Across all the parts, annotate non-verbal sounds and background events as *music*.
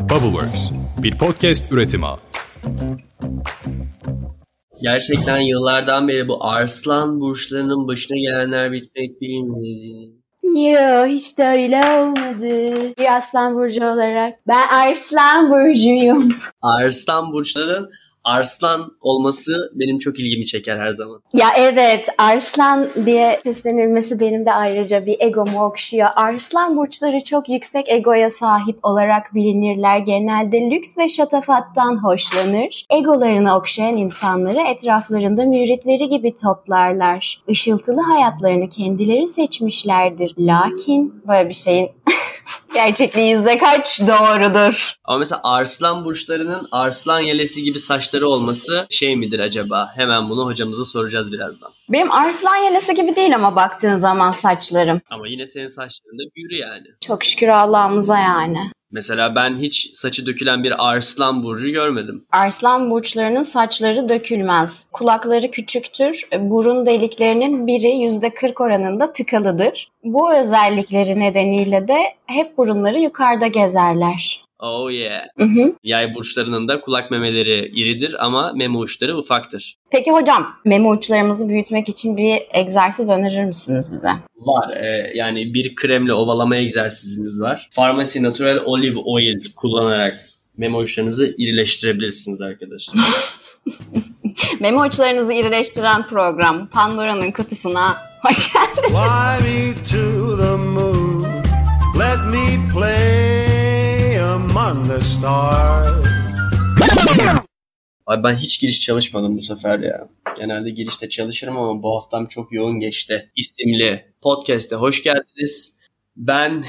Bubbleworks, bir podcast üretimi. Gerçekten yıllardan beri bu Arslan burçlarının başına gelenler bitmek bilmiyor. Yok hiç de öyle olmadı. Bir aslan burcu olarak. Ben arslan burcuyum. Arslan burçların Arslan olması benim çok ilgimi çeker her zaman. Ya evet Arslan diye seslenilmesi benim de ayrıca bir egomu okşuyor. Arslan burçları çok yüksek egoya sahip olarak bilinirler. Genelde lüks ve şatafattan hoşlanır. Egolarını okşayan insanları etraflarında müritleri gibi toplarlar. Işıltılı hayatlarını kendileri seçmişlerdir. Lakin böyle bir şeyin *laughs* gerçekliği yüzde kaç doğrudur? Ama mesela Arslan burçlarının Arslan yelesi gibi saçları olması şey midir acaba? Hemen bunu hocamıza soracağız birazdan. Benim arslan yelesi gibi değil ama baktığın zaman saçlarım. Ama yine senin saçların da gürü yani. Çok şükür Allah'ımıza yani. Mesela ben hiç saçı dökülen bir Arslan burcu görmedim. Arslan burçlarının saçları dökülmez. Kulakları küçüktür. Burun deliklerinin biri %40 oranında tıkalıdır. Bu özellikleri nedeniyle de hep burunları yukarıda gezerler. Oh yeah. Hı hı. Yay burçlarının da kulak memeleri iridir ama meme uçları ufaktır. Peki hocam, meme uçlarımızı büyütmek için bir egzersiz önerir misiniz bize? Var. e, yani bir kremle ovalama egzersizimiz var. Pharmacy Natural Olive Oil kullanarak meme uçlarınızı irileştirebilirsiniz arkadaşlar. *laughs* Meme uçlarınızı irileştiren program Pandora'nın kutusuna hoş geldiniz. Fly me to the moon. Let me play among the stars. Ay ben hiç giriş çalışmadım bu sefer ya. Genelde girişte çalışırım ama bu haftam çok yoğun geçti. İsimli podcast'e hoş geldiniz. Ben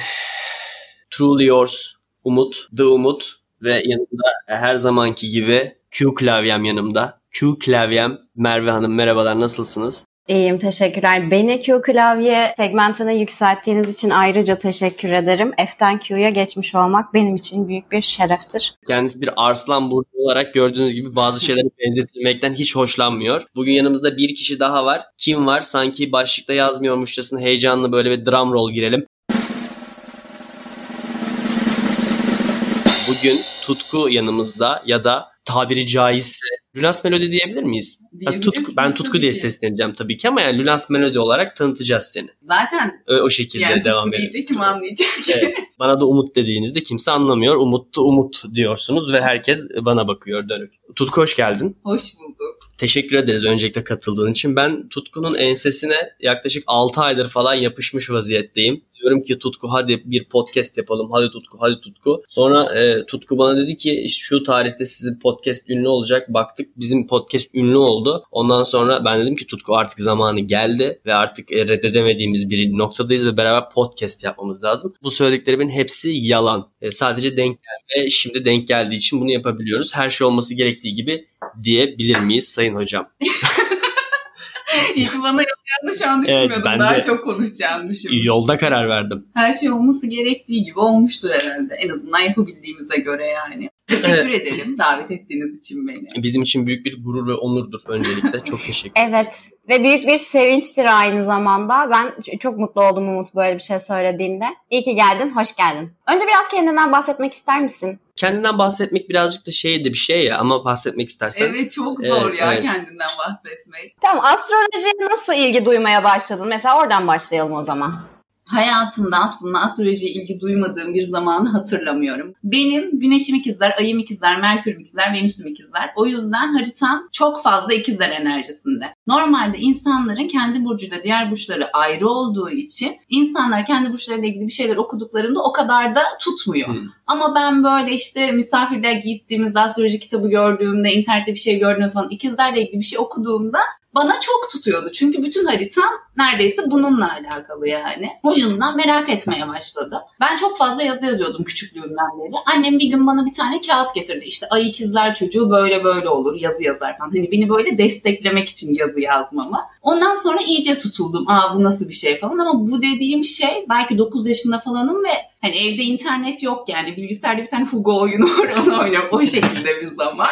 Truly Yours Umut, The Umut ve yanımda her zamanki gibi Q klavyem yanımda. Q klavyem Merve Hanım merhabalar nasılsınız? İyiyim teşekkürler. Beni Q klavye segmentine yükselttiğiniz için ayrıca teşekkür ederim. F'ten Q'ya geçmiş olmak benim için büyük bir şereftir. Kendisi bir arslan burcu olarak gördüğünüz gibi bazı şeylere *laughs* benzetilmekten hiç hoşlanmıyor. Bugün yanımızda bir kişi daha var. Kim var? Sanki başlıkta yazmıyormuşçasına heyecanlı böyle bir drum roll girelim. Bugün Tutku yanımızda ya da tabiri caizse Lunas Melody diyebilir miyiz? Diyebiliriz tutku, ben Tutku tabii diye ki. sesleneceğim tabii ki ama yani Lunas Melody olarak tanıtacağız seni. Zaten Ö- O şekilde yani devam edelim. deyince kim anlayacak? Evet. Bana da Umut dediğinizde kimse anlamıyor. Umuttu Umut diyorsunuz ve herkes bana bakıyor dönük. Tutku hoş geldin. Hoş bulduk. Teşekkür ederiz öncelikle katıldığın için. Ben Tutku'nun ensesine yaklaşık 6 aydır falan yapışmış vaziyetteyim. Diyorum ki Tutku hadi bir podcast yapalım. Hadi Tutku, hadi Tutku. Sonra e, Tutku bana dedi ki "İşte şu tarihte sizin podcast ünlü olacak. Baktık bizim podcast ünlü oldu. Ondan sonra ben dedim ki Tutku artık zamanı geldi ve artık e, reddedemediğimiz bir noktadayız ve beraber podcast yapmamız lazım. Bu söylediklerimin hepsi yalan. E, sadece denk geldi ve şimdi denk geldiği için bunu yapabiliyoruz. Her şey olması gerektiği gibi diyebilir miyiz sayın hocam? *laughs* *laughs* Hiç bana yapacağını şu an düşünmüyordum. Evet, ben Daha çok konuşacağını düşünmüştüm. Yolda karar verdim. Her şey olması gerektiği gibi olmuştur herhalde. En azından yapabildiğimize göre yani. Teşekkür edelim davet ettiğiniz için beni. Bizim için büyük bir gurur ve onurdur öncelikle. Çok *laughs* teşekkür Evet ve büyük bir sevinçtir aynı zamanda. Ben çok mutlu oldum Umut böyle bir şey söylediğinde. İyi ki geldin, hoş geldin. Önce biraz kendinden bahsetmek ister misin? Kendinden bahsetmek birazcık da şey de bir şey ya ama bahsetmek istersen. Evet çok zor Evet, ya evet. kendinden bahsetmek. Tamam astrolojiye nasıl ilgi duymaya başladın? Mesela oradan başlayalım o zaman. Hayatımda aslında astrolojiye ilgi duymadığım bir zamanı hatırlamıyorum. Benim güneşim ikizler, ayım ikizler, merkürüm ikizler, venüsüm ikizler. O yüzden haritam çok fazla ikizler enerjisinde. Normalde insanların kendi burcuyla diğer burçları ayrı olduğu için insanlar kendi burçlarıyla ilgili bir şeyler okuduklarında o kadar da tutmuyor. Hmm. Ama ben böyle işte misafirliğe gittiğimizde astroloji kitabı gördüğümde, internette bir şey gördüğümde falan ikizlerle ilgili bir şey okuduğumda bana çok tutuyordu. Çünkü bütün haritam neredeyse bununla alakalı yani. O yüzden merak etmeye başladım. Ben çok fazla yazı yazıyordum küçüklüğümden beri. Annem bir gün bana bir tane kağıt getirdi. İşte ay ikizler çocuğu böyle böyle olur yazı yazar falan. Hani beni böyle desteklemek için yazı yazmamı. Ondan sonra iyice tutuldum. Aa bu nasıl bir şey falan ama bu dediğim şey belki 9 yaşında falanım ve hani evde internet yok yani bilgisayarda bir tane Hugo oyunu var onu oynuyorum o şekilde bir zaman.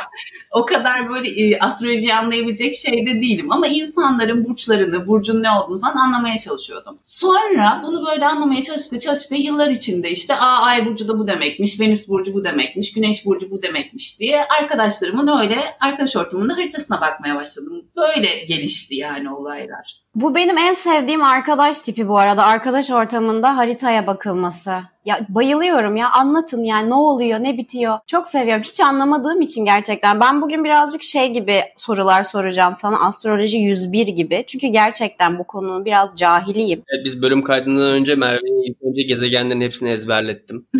O kadar böyle e, astrolojiyi anlayabilecek şeyde değilim ama insanların burçlarını, burcun ne olduğunu falan anlamaya çalışıyordum. Sonra bunu böyle anlamaya çalıştıkça çalıştıkça yıllar içinde işte aa ay burcu da bu demekmiş, Venüs burcu bu demekmiş, Güneş burcu bu demekmiş diye arkadaşlarımın öyle arkadaş ortamında haritasına bakmaya başladım. Böyle gelişti yani olaylar. Bu benim en sevdiğim arkadaş tipi bu arada. Arkadaş ortamında haritaya bakılması. Ya bayılıyorum ya anlatın yani ne oluyor ne bitiyor. Çok seviyorum. Hiç anlamadığım için gerçekten. Ben bugün birazcık şey gibi sorular soracağım sana. Astroloji 101 gibi. Çünkü gerçekten bu konunun biraz cahiliyim. Evet, biz bölüm kaydından önce Merve'ye ilk önce gezegenlerin hepsini ezberlettim. *laughs*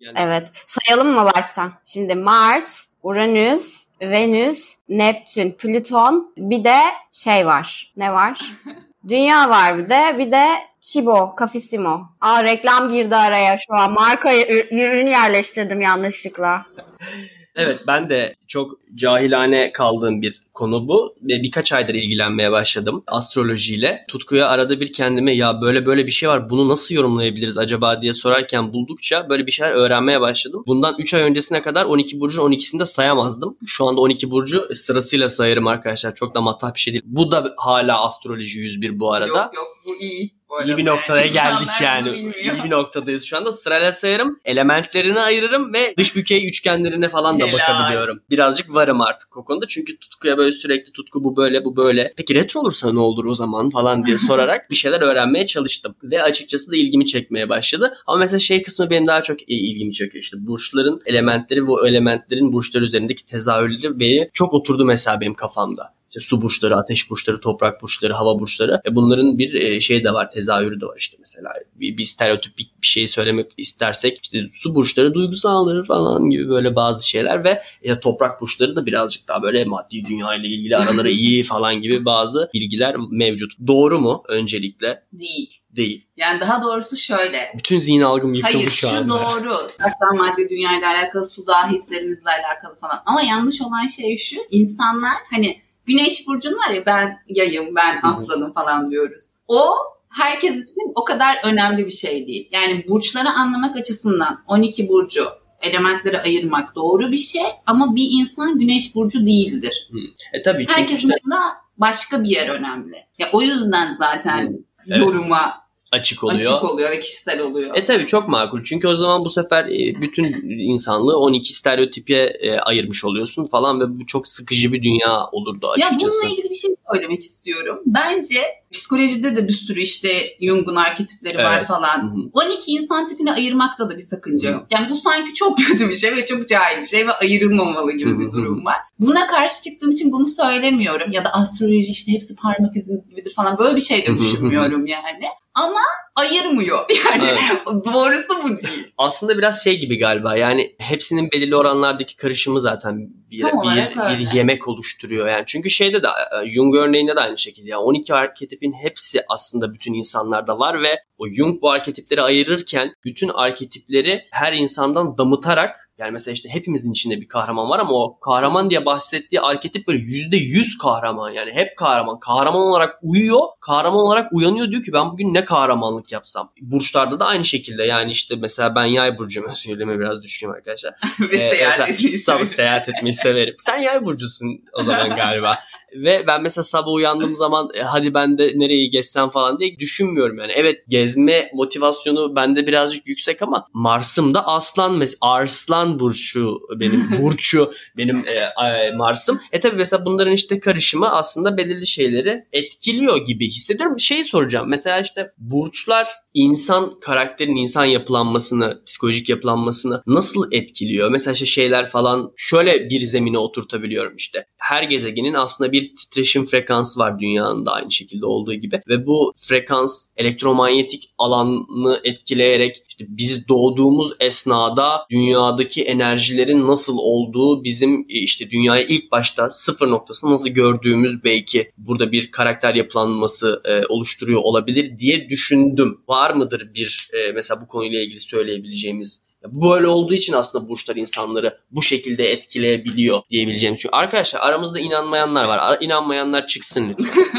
Yani Evet. Sayalım mı baştan? Şimdi Mars, Uranüs, Venüs, Neptün, Plüton bir de şey var. Ne var? *laughs* Dünya var bir de. Bir de Chibo, Cafissimo. Aa reklam girdi araya şu an. Marka ürünü yerleştirdim yanlışlıkla. *laughs* Evet ben de çok cahilane kaldığım bir konu bu. Ve birkaç aydır ilgilenmeye başladım astrolojiyle. Tutkuya arada bir kendime ya böyle böyle bir şey var bunu nasıl yorumlayabiliriz acaba diye sorarken buldukça böyle bir şeyler öğrenmeye başladım. Bundan 3 ay öncesine kadar 12 burcun 12'sini de sayamazdım. Şu anda 12 burcu sırasıyla sayarım arkadaşlar. Çok da matah bir şey değil. Bu da hala astroloji 101 bu arada. Yok yok bu iyi. İyi bir noktaya geldik yani. İyi bir noktadayız şu anda. Sırayla sayarım. Elementlerini ayırırım ve dış bükey üçgenlerine falan da Helal. bakabiliyorum. Birazcık varım artık o konuda. Çünkü tutkuya böyle sürekli tutku bu böyle bu böyle. Peki retro olursa ne olur o zaman falan diye *laughs* sorarak bir şeyler öğrenmeye çalıştım. Ve açıkçası da ilgimi çekmeye başladı. Ama mesela şey kısmı benim daha çok ilgimi çekiyor. İşte burçların elementleri ve o elementlerin burçlar üzerindeki tezahürleri beni çok oturdu mesela benim kafamda. İşte su burçları, ateş burçları, toprak burçları, hava burçları. E bunların bir şey de var, tezahürü de var işte mesela. Bir, bir stereotipik bir şey söylemek istersek işte su burçları duygusaldır falan gibi böyle bazı şeyler ve ya toprak burçları da birazcık daha böyle maddi dünya ile ilgili araları iyi *laughs* falan gibi bazı bilgiler mevcut. Doğru mu öncelikle? Değil. Değil. Yani daha doğrusu şöyle. Bütün zihin algım yıkıldı Hayır şu şu anda. doğru. Hatta madde dünyayla alakalı, suda hislerimizle alakalı falan. Ama yanlış olan şey şu. insanlar hani güneş burcun var ya ben yayım, ben hı. aslanım falan diyoruz. O herkes için o kadar önemli bir şey değil. Yani burçları anlamak açısından 12 burcu elementleri ayırmak doğru bir şey ama bir insan güneş burcu değildir. E tabii çünkü Herkesin işte başka bir yer önemli. Ya o yüzden zaten Evet. yoruma açık oluyor. açık oluyor ve kişisel oluyor. E tabii çok makul. Çünkü o zaman bu sefer e, bütün insanlığı 12 stereotipe e, ayırmış oluyorsun falan ve bu çok sıkıcı bir dünya olurdu Ya açıkçası. bununla ilgili bir şey söylemek istiyorum. Bence psikolojide de bir sürü işte Jung'un arketipleri var Evet. falan. Hı hı. 12 insan tipini ayırmakta da bir sakınca yok. Yani bu sanki çok *laughs* kötü bir şey ve çok cahil bir şey ve ayrılmamalı gibi Hı hı bir durum var. Buna karşı çıktığım için bunu söylemiyorum. Ya da astroloji işte hepsi parmak iziniz gibidir falan böyle bir şey de düşünmüyorum yani. Ama ayırmıyor. *laughs* Yani Evet. doğrusu bu değil. Aslında biraz şey gibi galiba yani hepsinin belirli oranlardaki karışımı zaten bir, Tam bir, bir yemek oluşturuyor. Yani çünkü şeyde de e, Jung örneğinde de aynı şekilde yani 12 arketipin hepsi aslında bütün insanlarda var ve o Jung bu arketipleri ayırırken bütün arketipleri her insandan damıtarak yani mesela işte hepimizin içinde bir kahraman var ama o kahraman diye bahsettiği arketip böyle yüzde yüz kahraman yani hep kahraman. Kahraman olarak uyuyor, kahraman olarak uyanıyor diyor ki ben bugün ne kahramanlık yapsam. Burçlarda da aynı şekilde yani işte mesela ben yay burcuyum. Söyleme biraz düşkünüm arkadaşlar. *laughs* ve Ee, seyahat mesela etmeyi seyahat etmeyi severim. Sen yay burcusun o zaman *laughs* galiba. Ve ben mesela sabah uyandığım *laughs* zaman e, hadi ben de nereyi gezsem falan diye düşünmüyorum yani. Evet gezme motivasyonu bende birazcık yüksek ama Mars'ım da aslan mes arslan burcu benim *laughs* burcu benim e, e, Mars'ım. E tabi mesela bunların işte karışımı aslında belirli şeyleri etkiliyor gibi hissediyorum. Şeyi soracağım. Mesela işte burçlar insan karakterin insan yapılanmasını, psikolojik yapılanmasını nasıl etkiliyor? Mesela işte şeyler falan şöyle bir zemine oturtabiliyorum işte. Her gezegenin aslında bir titreşim frekansı var dünyanın da aynı şekilde olduğu gibi ve bu frekans elektromanyetik alanı etkileyerek işte biz doğduğumuz esnada dünyadaki enerjilerin nasıl olduğu bizim e, işte dünyayı ilk başta sıfır noktasında nasıl gördüğümüz belki burada bir karakter yapılanması e, oluşturuyor olabilir diye düşündüm. Var mıdır bir e, mesela bu konuyla ilgili söyleyebileceğimiz bu böyle olduğu için aslında burçlar insanları bu şekilde etkileyebiliyor diyebileceğim. Çünkü arkadaşlar aramızda inanmayanlar var. Ara- İnanmayanlar çıksın lütfen. *laughs*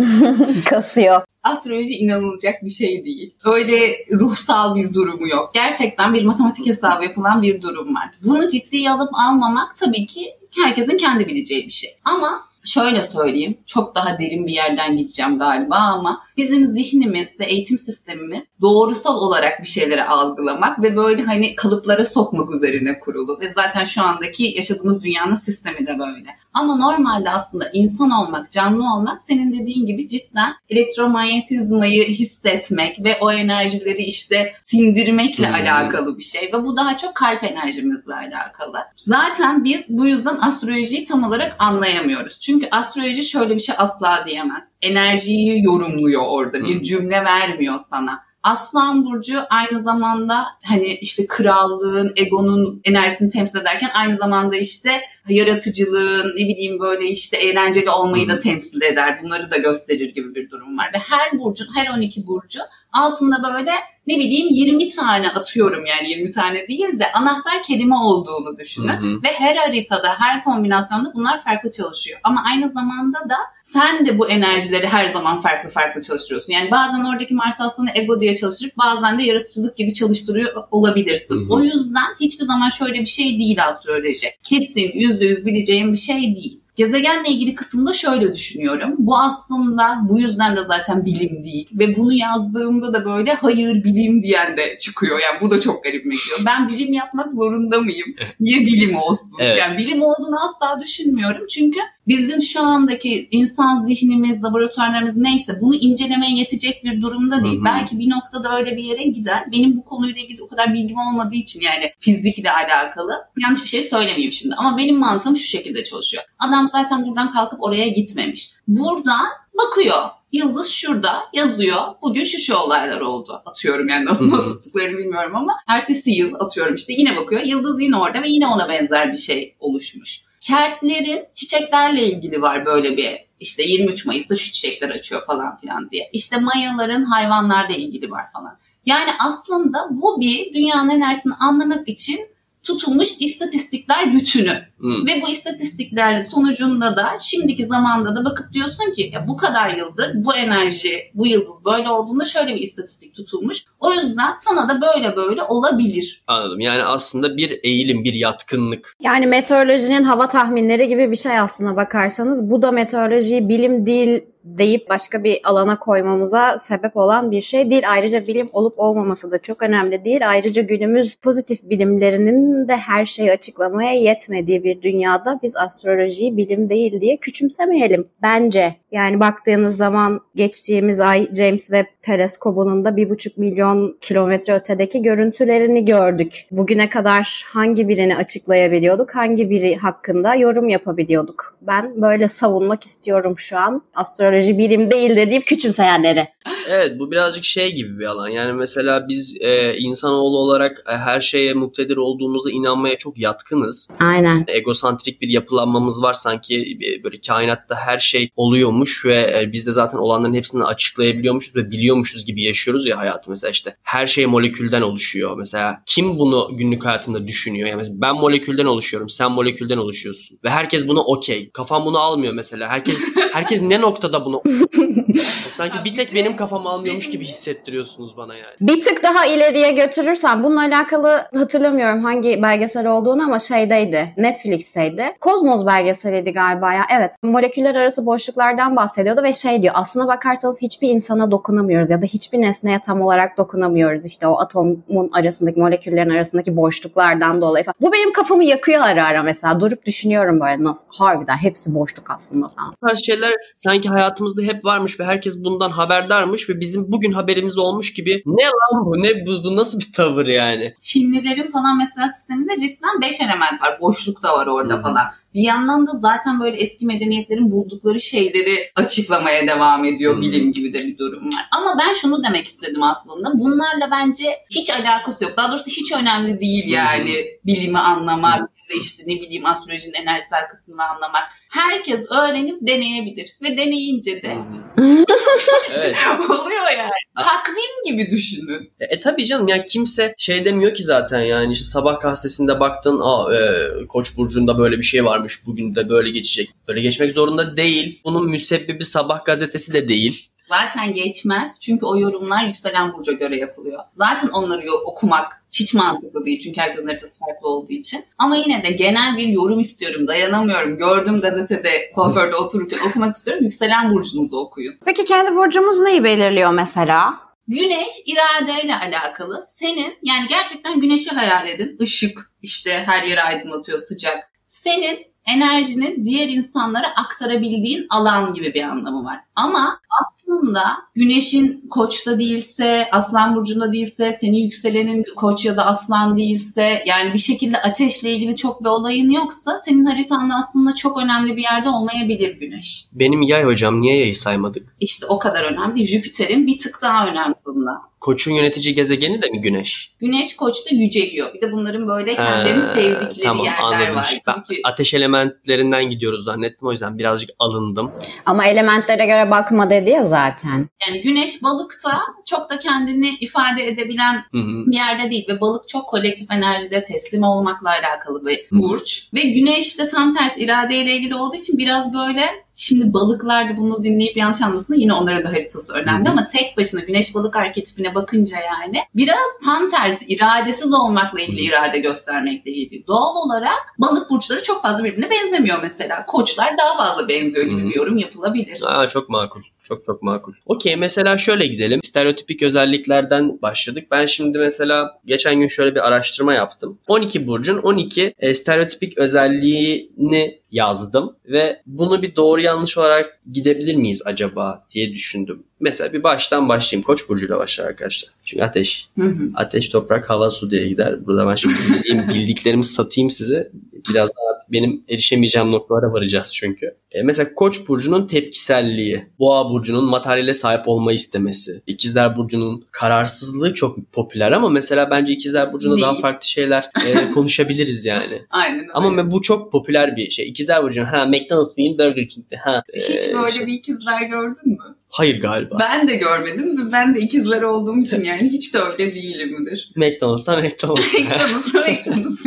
*laughs* Kasıyor. Astroloji inanılacak bir şey değil. Öyle ruhsal bir durumu yok. Gerçekten bir matematik hesabı yapılan bir durum var. Bunu ciddiye alıp almamak tabii ki herkesin kendi bileceği bir şey. Ama şöyle söyleyeyim, çok daha derin bir yerden gideceğim galiba ama bizim zihnimiz ve eğitim sistemimiz doğrusal olarak bir şeyleri algılamak ve böyle hani kalıplara sokmak üzerine kurulu. Ve zaten şu andaki yaşadığımız dünyanın sistemi de böyle. Ama normalde aslında insan olmak, canlı olmak senin dediğin gibi cidden elektromanyetizmayı hissetmek ve o enerjileri işte sindirmekle Hmm. alakalı bir şey. Ve bu daha çok kalp enerjimizle alakalı. Zaten biz bu yüzden astrolojiyi tam olarak anlayamıyoruz. Çünkü astroloji şöyle bir şey asla diyemez. Enerjiyi yorumluyor orada. Bir cümle vermiyor sana. Aslan burcu aynı zamanda hani işte krallığın, egonun enerjisini temsil ederken aynı zamanda işte yaratıcılığın, ne bileyim böyle işte eğlenceli olmayı da temsil eder. Bunları da gösterir gibi bir durum var. Ve her burcun, her 12 burcu altında böyle ne bileyim 20 tane atıyorum yani 20 tane değil de anahtar kelime olduğunu düşünün. Hı hı. Ve her haritada, her kombinasyonda bunlar farklı çalışıyor. Ama aynı zamanda da sen de bu enerjileri her zaman farklı farklı çalıştırıyorsun. Yani bazen oradaki Mars Aslanı ego diye çalıştırıp bazen de yaratıcılık gibi çalıştırıyor olabilirsin. Hı hı. O yüzden hiçbir zaman şöyle bir şey değil astroloji. Kesin yüzde yüz bileceğim bir şey değil. Gezegenle ilgili kısımda şöyle düşünüyorum. Bu aslında bu yüzden de zaten bilim değil. Ve bunu yazdığımda da böyle hayır bilim diyen de çıkıyor. Yani bu da çok garibime gidiyor. Ben bilim yapmak zorunda mıyım? *laughs* Niye bilim olsun? Evet. Yani bilim olduğunu asla düşünmüyorum. Çünkü bizim şu andaki insan zihnimiz, laboratuvarlarımız neyse bunu incelemeye yetecek bir durumda değil. Hı hı. Belki bir noktada öyle bir yere gider. Benim bu konuyla ilgili o kadar bilgim olmadığı için yani fizikle alakalı. Yanlış bir şey söylemeyeyim şimdi. Ama benim mantığım şu şekilde çalışıyor. Adam zaten buradan kalkıp oraya gitmemiş. Buradan bakıyor. Yıldız şurada yazıyor. Bugün şu şu olaylar oldu. Atıyorum yani nasıl Hı hı. tuttuklarını bilmiyorum ama ertesi yıl atıyorum işte yine bakıyor. Yıldız yine orada ve yine ona benzer bir şey oluşmuş. Keltlerin çiçeklerle ilgili var böyle bir işte 23 Mayıs'ta şu çiçekler açıyor falan filan diye. İşte Mayaların hayvanlarla ilgili var falan. Yani aslında bu bir dünyanın enerjisini anlamak için tutulmuş istatistikler bütünü. Hı. Ve bu istatistikler sonucunda da şimdiki zamanda da bakıp diyorsun ki ya bu kadar yıldır bu enerji, bu yıldız böyle olduğunda şöyle bir istatistik tutulmuş. O yüzden sana da böyle böyle olabilir. Anladım. Yani aslında bir eğilim, bir yatkınlık. Yani meteorolojinin hava tahminleri gibi bir şey aslına bakarsanız. Bu da meteoroloji bilim değil deyip başka bir alana koymamıza sebep olan bir şey değil. Ayrıca bilim olup olmaması da çok önemli değil. Ayrıca günümüz pozitif bilimlerinin de her şeyi açıklamaya yetmediği bir dünyada biz astrolojiyi bilim değil diye küçümsemeyelim bence. Yani baktığınız zaman geçtiğimiz ay James Webb teleskobunun da bir buçuk milyon kilometre ötedeki görüntülerini gördük. Bugüne kadar hangi birini açıklayabiliyorduk, hangi biri hakkında yorum yapabiliyorduk? Ben böyle savunmak istiyorum şu an. Astroloji bilim değildir deyip küçümseyenleri. Evet bu birazcık şey gibi bir alan. Yani mesela biz e, insanoğlu olarak e, her şeye muktedir olduğumuza inanmaya çok yatkınız. Aynen. Egosantrik bir yapılanmamız var sanki e, böyle kainatta her şey oluyormuş ve e, biz de zaten olanların hepsini açıklayabiliyormuşuz ve biliyormuşuz gibi yaşıyoruz ya hayatı. Mesela işte her şey molekülden oluşuyor. Mesela kim bunu günlük hayatında düşünüyor? Yani mesela ben molekülden oluşuyorum, sen molekülden oluşuyorsun ve herkes buna okey. Kafam bunu almıyor mesela. Herkes herkes ne noktada bunu *laughs* Sanki bir tek benim kafam almıyormuş gibi hissettiriyorsunuz bana yani. Bir tık daha ileriye götürürsen bununla alakalı hatırlamıyorum hangi belgesel olduğunu ama şeydeydi. Netflix'teydi. Kozmos belgeseliydi galiba ya. Evet. Moleküller arası boşluklardan bahsediyordu ve şey diyor. Aslına bakarsanız hiçbir insana dokunamıyoruz ya da hiçbir nesneye tam olarak dokunamıyoruz. İşte o atomun arasındaki moleküllerin arasındaki boşluklardan dolayı falan. Bu benim kafamı yakıyor ara ara mesela. Durup düşünüyorum böyle nasıl harbiden hepsi boşluk aslında falan. Bu tarz şeyler sanki hayatımızda hep varmış ve herkes bundan haberdarmış ve bizim bugün haberimiz olmuş gibi ne lan bu ne bu, bu nasıl bir tavır yani. Çinlilerin falan mesela sisteminde cidden 5 element var. Boşluk da var orada hı. falan. Bir yandan da zaten böyle eski medeniyetlerin buldukları şeyleri açıklamaya devam ediyor Hı. bilim gibi de bir durum var. Ama ben şunu demek istedim aslında. Bunlarla bence hiç alakası yok. Daha doğrusu hiç önemli değil yani bilimi anlamak ya da işte ne bileyim astrolojinin enerjisel kısmını anlamak. Herkes öğrenip deneyebilir ve deneyince de *laughs* evet. oluyor yani. Takvim gibi düşünün. E, e tabii canım yani kimse şey demiyor ki zaten yani işte sabah gazetesinde baktın aa e, Koç burcunda böyle bir şey varmış varmış bugün de böyle geçecek. Böyle geçmek zorunda değil. Bunun müsebbibi sabah gazetesi de değil. Zaten geçmez çünkü o yorumlar yükselen burca göre yapılıyor. Zaten onları okumak hiç mantıklı değil çünkü herkesin haritası farklı olduğu için. Ama yine de genel bir yorum istiyorum. Dayanamıyorum. Gördüm gazetede kuaförde otururken okumak istiyorum. Yükselen burcunuzu okuyun. Peki kendi burcumuz neyi belirliyor mesela? Güneş iradeyle alakalı. Senin yani gerçekten güneşi hayal edin. Işık işte her yeri aydınlatıyor sıcak. Senin enerjini diğer insanlara aktarabildiğin alan gibi bir anlamı var. Ama aslında güneşin koçta değilse, aslan burcunda değilse, senin yükselenin koç ya da aslan değilse yani bir şekilde ateşle ilgili çok bir olayın yoksa senin haritanda aslında çok önemli bir yerde olmayabilir güneş. Benim yay hocam niye yayı saymadık? İşte o kadar önemli. Jüpiter'in bir tık daha önemli bunda. Koçun yönetici gezegeni de mi güneş? Güneş koçta yüceliyor. Bir de bunların böyle kendilerini sevdikleri tamam, yerler anladım. var. Ben Çünkü ateş elementlerinden gidiyoruz zannettim o yüzden birazcık alındım. Ama elementlere göre bakma dedi ya zaten. yani güneş balıkta çok da kendini ifade edebilen Hı hı. bir yerde değil ve balık çok kolektif enerjide teslim olmakla alakalı bir burç. Ve güneş de tam tersi iradeyle ilgili olduğu için biraz böyle şimdi balıklar da bunu dinleyip yanlış anlamasın yine onların da haritası önemli ama tek başına güneş balık arketipine bakınca yani biraz tam tersi iradesiz olmakla ilgili irade göstermekle ilgili. Doğal olarak balık burçları çok fazla birbirine benzemiyor mesela. Koçlar daha fazla benziyor gibi bir yorum yapılabilir. Aa, çok makul. Çok çok makul. Okey mesela şöyle gidelim. Stereotipik özelliklerden başladık. Ben şimdi mesela geçen gün şöyle bir araştırma yaptım. 12 burcun 12 e, stereotipik özelliğini yazdım ve bunu bir doğru yanlış olarak gidebilir miyiz acaba diye düşündüm. Mesela bir baştan başlayayım. Koç burcuyla başlar arkadaşlar. Çünkü ateş. Hı hı. Ateş, toprak, hava, su diye gider. Burada ben şimdi bildiğim, *laughs* bildiklerimi satayım size. Biraz daha benim erişemeyeceğim noktalara varacağız çünkü. E, mesela Koç burcunun tepkiselliği, Boğa burcunun materyale sahip olma istemesi, İkizler burcunun kararsızlığı çok popüler ama mesela bence İkizler burcunda daha farklı şeyler e, konuşabiliriz yani. *laughs* Aynen öyle. Ama bu çok popüler bir şey. İkizler burcunun ha McDonald's mıyım Burger King'de ha. e, Hiç böyle şey- bir ikizler gördün mü? Hayır galiba. Ben de görmedim ve ben de ikizler olduğum için yani hiç de öyle değilimdir. *laughs* McDonald's'tan McDonald's. *laughs* McDonald's, McDonald's.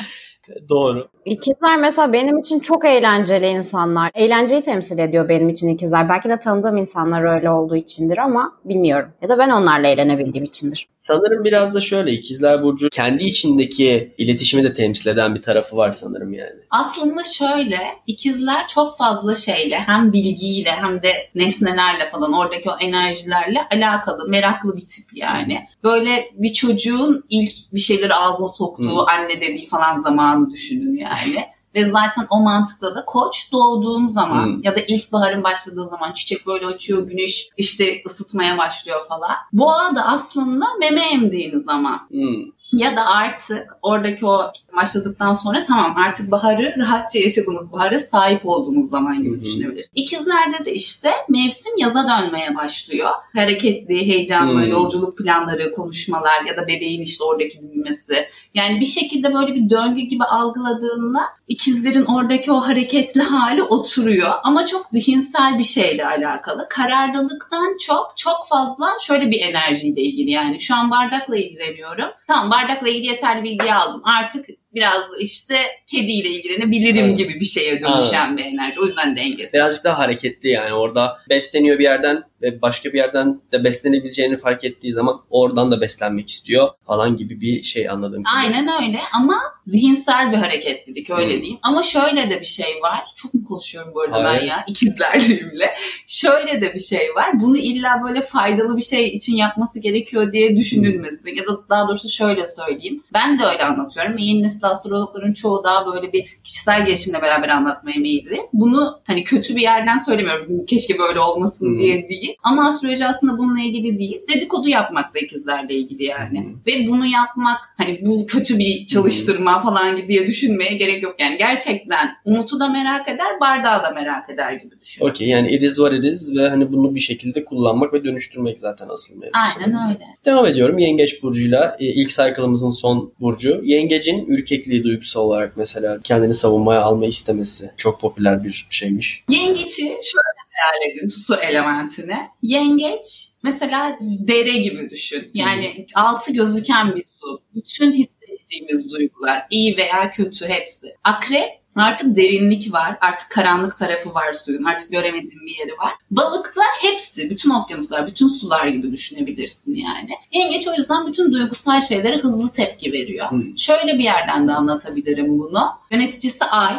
*laughs* Doğru. İkizler mesela benim için çok eğlenceli insanlar. Eğlenceyi temsil ediyor benim için ikizler. Belki de tanıdığım insanlar öyle olduğu içindir ama bilmiyorum. Ya da ben onlarla eğlenebildiğim içindir. Sanırım biraz da şöyle İkizler Burcu kendi içindeki iletişimi de temsil eden bir tarafı var sanırım yani. Aslında şöyle ikizler çok fazla şeyle hem bilgiyle hem de nesnelerle falan oradaki o enerjilerle alakalı meraklı bir tip yani. Böyle bir çocuğun ilk bir şeyleri ağzına soktuğu Hı. anne dediği falan zamanı düşünün yani. Ve zaten o mantıkla da koç doğduğun zaman Hı. ya da ilkbaharın başladığı zaman çiçek böyle açıyor, güneş işte ısıtmaya başlıyor falan. Boğa da aslında meme emdiğiniz zaman Hmm. Ya da artık oradaki o başladıktan sonra tamam artık baharı rahatça yaşadığımız bahara sahip olduğumuz zaman gibi Hı hı. düşünebiliriz. İkizlerde de işte mevsim yaza dönmeye başlıyor. Hareketli, heyecanlı, Hı. yolculuk planları, konuşmalar ya da bebeğin işte oradaki büyümesi. Yani bir şekilde böyle bir döngü gibi algıladığında ikizlerin oradaki o hareketli hali oturuyor. Ama çok zihinsel bir şeyle alakalı. Kararlılıktan çok çok fazla şöyle bir enerjiyle ilgili yani. Şu an bardakla ilgileniyorum. Tamam bardakla ilgili yeterli bilgi aldım. Artık biraz işte kediyle ilgilenebilirim Evet. gibi bir şeye dönüşen bir enerji. O yüzden dengesiz. Birazcık daha hareketli yani orada besleniyor bir yerden ve başka bir yerden de beslenebileceğini fark ettiği zaman oradan da beslenmek istiyor falan gibi bir şey anladım. Aynen öyle ama zihinsel bir hareketlilik öyle Hmm. diyeyim. Ama şöyle de bir şey var. Çok mu konuşuyorum bu arada Hayır. ben ya? İkizlerliğimle. Şöyle de bir şey var. Bunu illa böyle faydalı bir şey için yapması gerekiyor diye düşünülmesin. Ya da daha doğrusu şöyle söyleyeyim. Ben de öyle anlatıyorum. Yeni nesil astrologların çoğu daha böyle bir kişisel gelişimle beraber anlatmaya meyilli. Bunu hani kötü bir yerden söylemiyorum. Keşke böyle olmasın Hmm. diye değil. Ama astroloji aslında bununla ilgili değil. Dedikodu yapmakla ikizlerle ilgili yani. Hmm. Ve bunu yapmak hani bu kötü bir çalıştırma falan diye düşünmeye gerek yok. Yani gerçekten Umut'u da merak eder, bardağı da merak eder gibi düşün. Okey yani it is what it is ve hani bunu bir şekilde kullanmak ve dönüştürmek zaten asıl mevzu. Aynen öyle. Devam ediyorum Yengeç burcuyla. E, ilk cycle'ımızın son burcu. Yengecin ürkekliği duygusal olarak mesela kendini savunmaya alma istemesi çok popüler bir şeymiş. Yengeç'i şöyle hayal edin su elementini. Yengeç mesela dere gibi düşün. Yani altı gözüken bir su. Bütün hissettiğimiz duygular iyi veya kötü hepsi. Akrep Artık derinlik var, artık karanlık tarafı var suyun, artık göremediğin bir yeri var. Balıkta hepsi, bütün okyanuslar, bütün sular gibi düşünebilirsin yani. Yengeç o yüzden bütün duygusal şeylere hızlı tepki veriyor. Hmm. Şöyle bir yerden de anlatabilirim bunu. Yöneticisi Ay,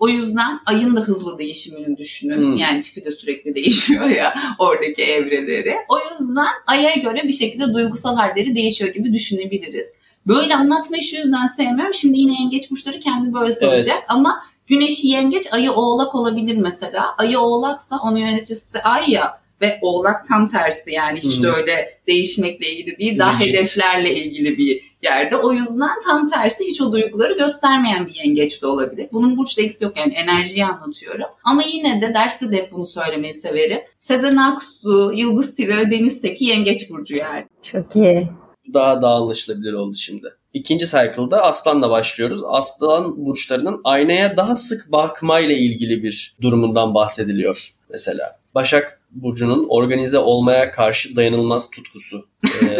o yüzden ayın da hızlı değişimini düşünün. Hmm. Yani tipi de sürekli değişiyor ya *laughs* oradaki evreleri. O yüzden aya göre bir şekilde duygusal halleri değişiyor gibi düşünebiliriz. Böyle anlatmayı şu yüzden sevmiyorum. Şimdi yine yengeç burçları kendi böyle savacak ama güneşi yengeç, ayı oğlak olabilir mesela. Ayı oğlaksa onun yöneticisi ay ya ve oğlak tam tersi yani hiç de Hı. öyle değişmekle ilgili değil daha Rigid. hedeflerle ilgili bir yerde. O yüzden tam tersi hiç o duyguları göstermeyen bir yengeç de olabilir. Bunun burçla ilgisi yok yani enerjiyi anlatıyorum. Ama yine de derste de hep bunu söylemeyi severim. Sezen Aksu, Yıldız Tilbe ve Deniz Seki yengeç burcu yani. Çok iyi. Daha daha anlaşılabilir oldu şimdi. İkinci cycle'da Aslan'la başlıyoruz. Aslan burçlarının aynaya daha sık bakmayla ilgili bir durumundan bahsediliyor mesela. Başak burcunun organize olmaya karşı dayanılmaz tutkusu. Ee, *laughs*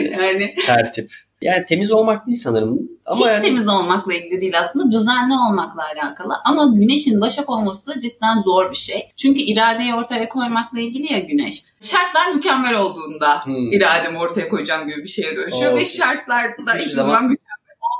yani Yani tertip. Yani temiz olmak değil sanırım. Ama hiç yani- temiz olmakla ilgili değil aslında düzenli olmakla alakalı. Ama güneşin başak olması cidden zor bir şey. Çünkü iradeyi ortaya koymakla ilgili ya güneş. Şartlar mükemmel olduğunda Hmm. irademi ortaya koyacağım gibi bir şeye dönüşüyor. Oo. Ve şartlar da hiçbir zaman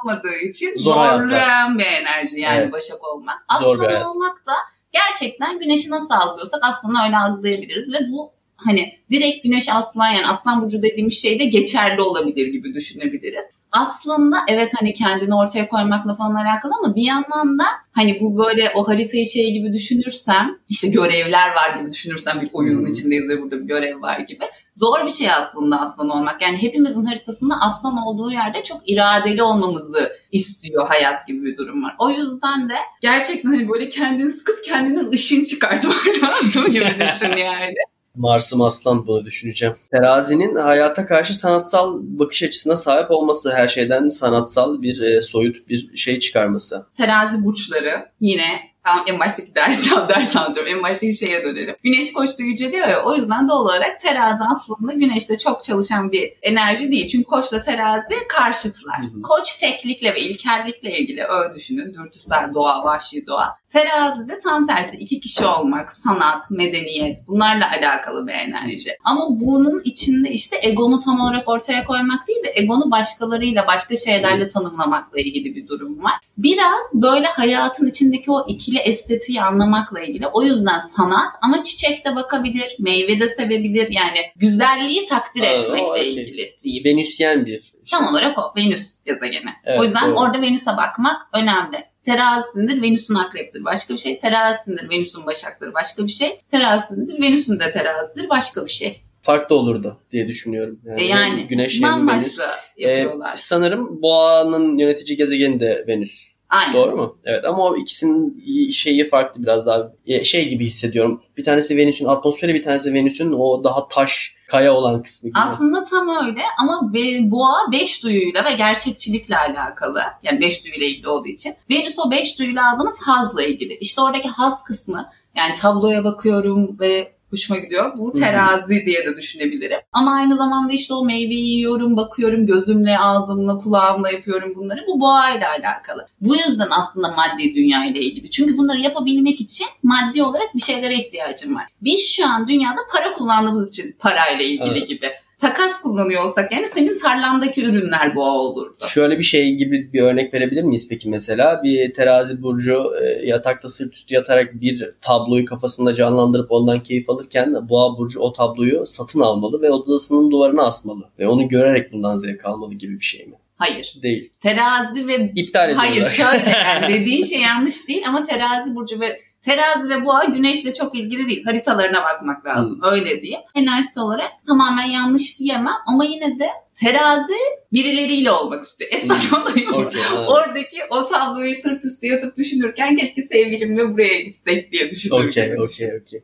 olmadığı için Zor zorlayan bir enerji yani Evet. başak olmak. Hayat. olmak da gerçekten güneşi nasıl algılıyorsak aslanı öyle algılayabiliriz ve bu hani direkt güneş aslan yani aslan burcu dediğimiz şey de geçerli olabilir gibi düşünebiliriz. Aslında evet hani kendini ortaya koymakla falan alakalı ama bir yandan da hani bu böyle o haritayı şey gibi düşünürsem işte görevler var gibi düşünürsem bir oyunun içindeyiz ve burada bir görev var gibi. Zor bir şey aslında aslan olmak. Yani hepimizin haritasında aslan olduğu yerde çok iradeli olmamızı istiyor hayat gibi bir durum var. O yüzden de gerçekten hani böyle kendini sıkıp kendinin ışın çıkartmak *laughs* lazım gibi düşün yani. Mars'ım Aslan bunu düşüneceğim. Terazinin hayata karşı sanatsal bakış açısına sahip olması, her şeyden sanatsal bir e, soyut bir şey çıkarması. terazi burçları yine tam en baştaki ders, *laughs* ders anlatıyorum. En baştaki şeye dönelim. Güneş koçta yüceliyor ya o yüzden doğal olarak terazi aslında güneşte çok çalışan bir enerji değil. Çünkü koçla terazi karşıtlar. Hı hı. Koç teklikle ve ilkellikle ilgili öyle düşünün. Dürtüsel doğa, vahşi doğa. Terazide tam tersi iki kişi olmak, sanat, medeniyet bunlarla alakalı bir enerji. Ama bunun içinde işte egonu tam olarak ortaya koymak değil de egonu başkalarıyla, başka şeylerle tanımlamakla ilgili bir durum var. Biraz böyle hayatın içindeki o ikili estetiği anlamakla ilgili. O yüzden sanat ama çiçek de bakabilir, meyve de sevebilir. Yani güzelliği takdir Aa, etmekle okey. ilgili. Venüsyen bir şey. Tam olarak o Venüs gezegeni. Evet, o yüzden doğru. orada Venüs'e bakmak önemli. Terazisindir, Venüs'ün akreptir başka bir şey. Terazisindir, Venüs'ün başaktır başka bir şey. Terazisindir, Venüs'ün de terazidir başka bir şey. farklı olurdu diye düşünüyorum. E yani Güneş Venüs. bambaşka E, yapıyorlar. sanırım Boğa'nın yönetici gezegeni de Venüs. Aynen. Doğru mu? Evet ama o ikisinin şeyi farklı biraz daha e, şey gibi hissediyorum. Bir tanesi Venüs'ün atmosferi bir tanesi Venüs'ün o daha taş kaya olan kısmı gibi. Aslında tam öyle ama boğa beş duyuyla ve gerçekçilikle alakalı. Yani beş duyuyla ilgili olduğu için. Venüs o beş duyuyla aldığımız hazla ilgili. İşte oradaki haz kısmı yani tabloya bakıyorum ve hoşuma gidiyor. Bu terazi diye de düşünebilirim. Ama aynı zamanda işte o meyveyi yiyorum, bakıyorum gözümle, ağzımla, kulağımla yapıyorum bunları. Bu boğa ile alakalı. Bu yüzden aslında maddi dünya ile ilgili. Çünkü bunları yapabilmek için maddi olarak bir şeylere ihtiyacım var. Biz şu an dünyada para kullandığımız için parayla ilgili Evet. gibi. Takas kullanıyor olsak yani senin tarlandaki ürünler boğa olurdu. Şöyle bir şey gibi bir örnek verebilir miyiz peki mesela? Bir terazi burcu e, yatakta sırt üstü yatarak bir tabloyu kafasında canlandırıp ondan keyif alırken boğa burcu o tabloyu satın almalı ve odasının duvarına asmalı. Ve onu görerek bundan zevk almalı gibi bir şey mi? Hayır. Değil. Terazi ve İptal ediyorlar. Hayır şöyle yani *laughs* dediğin şey yanlış değil ama terazi burcu ve terazi ve boğa güneşle çok ilgili değil. Haritalarına bakmak lazım. Öyle diyeyim. Enerjisi olarak tamamen yanlış diyemem ama yine de terazi birileriyle olmak istiyor. Esas Hmm. olay o. Okey, anladım. Oradaki o tabloyu sırt üstü yatıp düşünürken keşke sevgilimle buraya gitsek diye düşünüyorum. Okey, okey, okey.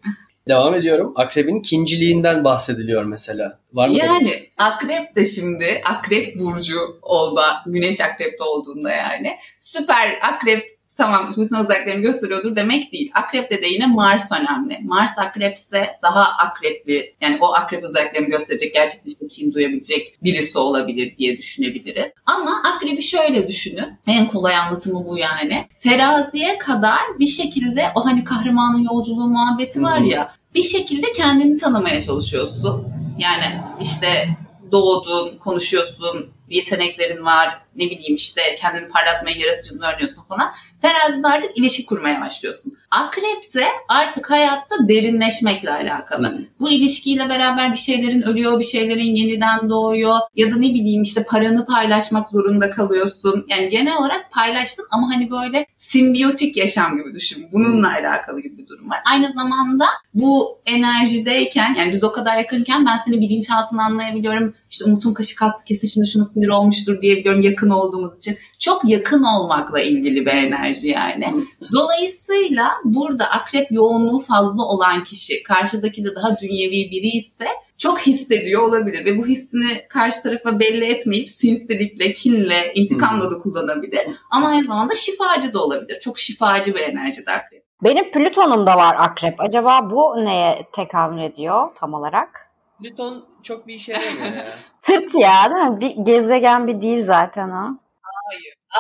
Devam ediyorum. Akrebin kinciliğinden bahsediliyor mesela. Var mı? Yani akrep de şimdi akrep burcu oldu. Güneş akrepte olduğunda yani. Süper akrep tamam bütün özelliklerini gösteriyordur demek değil. Akrep'te de yine Mars önemli. Mars akrepse daha akrepli yani o akrep özelliklerini gösterecek gerçekten işte kim duyabilecek birisi olabilir diye düşünebiliriz. Ama akrebi şöyle düşünün. En kolay anlatımı bu yani. Teraziye kadar bir şekilde o hani kahramanın yolculuğu muhabbeti var ya bir şekilde kendini tanımaya çalışıyorsun. Yani işte doğdun, konuşuyorsun, yeteneklerin var, ne bileyim işte kendini parlatmaya, yaratıcılığını öğreniyorsun falan. Terazide artık ilişki kurmaya başlıyorsun. Akrep'te artık hayatta derinleşmekle alakalı. Hmm. Bu ilişkiyle beraber bir şeylerin ölüyor, bir şeylerin yeniden doğuyor. Ya da ne bileyim işte paranı paylaşmak zorunda kalıyorsun. Yani genel olarak paylaştın ama hani böyle simbiyotik yaşam gibi düşün. Bununla alakalı gibi bir durum var. Aynı zamanda bu enerjideyken yani biz o kadar yakınken ben seni bilinçaltını anlayabiliyorum. İşte Umut'un kaşı kalktı kesin şimdi şuna sinir olmuştur diyebiliyorum yakın olduğumuz için. Çok yakın olmakla ilgili bir enerji yani. Dolayısıyla burada akrep yoğunluğu fazla olan kişi karşıdaki de daha dünyevi biri ise çok hissediyor olabilir ve bu hissini karşı tarafa belli etmeyip sinsilikle, kinle, intikamla da kullanabilir. Ama aynı zamanda şifacı da olabilir. Çok şifacı bir enerji de akrep. Benim Plüton'um da var akrep. Acaba bu neye tekamül ediyor tam olarak? Plüton çok bir işe yaramıyor ya. *laughs* Tırt ya değil mi? Bir gezegen bir değil zaten o.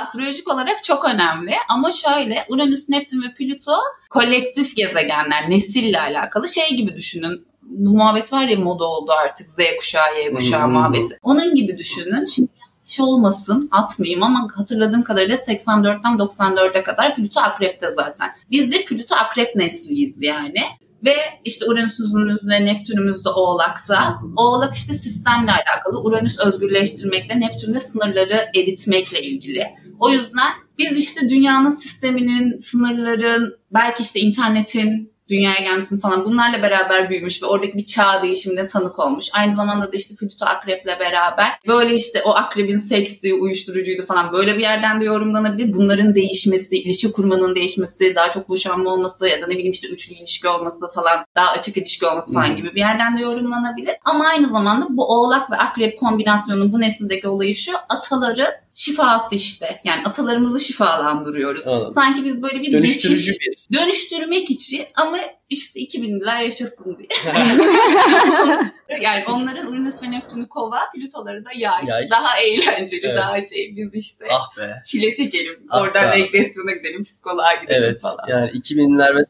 Astrolojik olarak çok önemli ama şöyle Uranüs, Neptün ve Plüto kolektif gezegenler, nesille alakalı şey gibi düşünün. Bu muhabbet var ya moda oldu artık Z kuşağı, Y kuşağı Hmm. muhabbeti. Onun gibi düşünün. Şimdi hiç olmasın atmayayım ama hatırladığım kadarıyla 84'ten 94'e kadar Plüto Akrep'te zaten. Biz bir Plüto Akrep nesliyiz yani. Ve işte Uranüs'ümüz ve Neptün'ümüz de Oğlak'ta. Oğlak işte sistemle alakalı. Uranüs özgürleştirmekle, Neptün de sınırları eritmekle ilgili. O yüzden biz işte dünyanın sisteminin, sınırların, belki işte internetin dünyaya gelmesini falan bunlarla beraber büyümüş ve oradaki bir çağ değişimine tanık olmuş. Aynı zamanda da işte Plüto Akrep'le beraber böyle işte o akrebin seksi, uyuşturucuydu falan böyle bir yerden de yorumlanabilir. Bunların değişmesi, ilişki kurmanın değişmesi, daha çok boşanma olması ya da ne bileyim işte üçlü ilişki olması falan, daha açık ilişki olması falan Hmm. gibi bir yerden de yorumlanabilir. Ama aynı zamanda bu oğlak ve akrep kombinasyonunun bu nesildeki olayı şu, ataları şifası işte. Yani atalarımızı şifalandırıyoruz. Anladım. Sanki biz böyle bir Dönüştürücü geçiş bir. dönüştürmek için ama işte 2000'liler yaşasın diye. *laughs* yani onların Uranüs ve Neptün'ü kova, Plütoları da yay. Yay. Daha eğlenceli, Evet. daha şey. Biz işte ah be. çile çekelim, Ah oradan be. regresyona gidelim, psikoloğa gidelim Evet. falan. Yani 2000'ler ve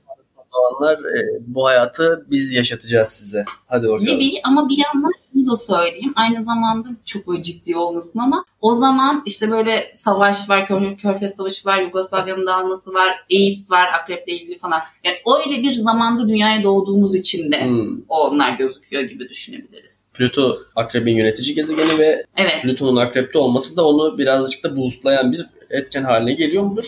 zamanlar e, bu hayatı biz yaşatacağız size. Hadi bakalım. Gibi ama bir yandan şunu da söyleyeyim. Aynı zamanda çok böyle ciddi olmasın ama o zaman işte böyle savaş var, Kör, Körfez Savaşı var, Yugoslavya'nın dağılması var, AIDS var, akreple ilgili falan. Yani öyle bir zamanda dünyaya doğduğumuz için de Hmm. onlar gözüküyor gibi düşünebiliriz. Plüto akrebin yönetici gezegeni ve Evet. Plüton'un akrepte olması da onu birazcık da boostlayan bir etken haline geliyor mudur?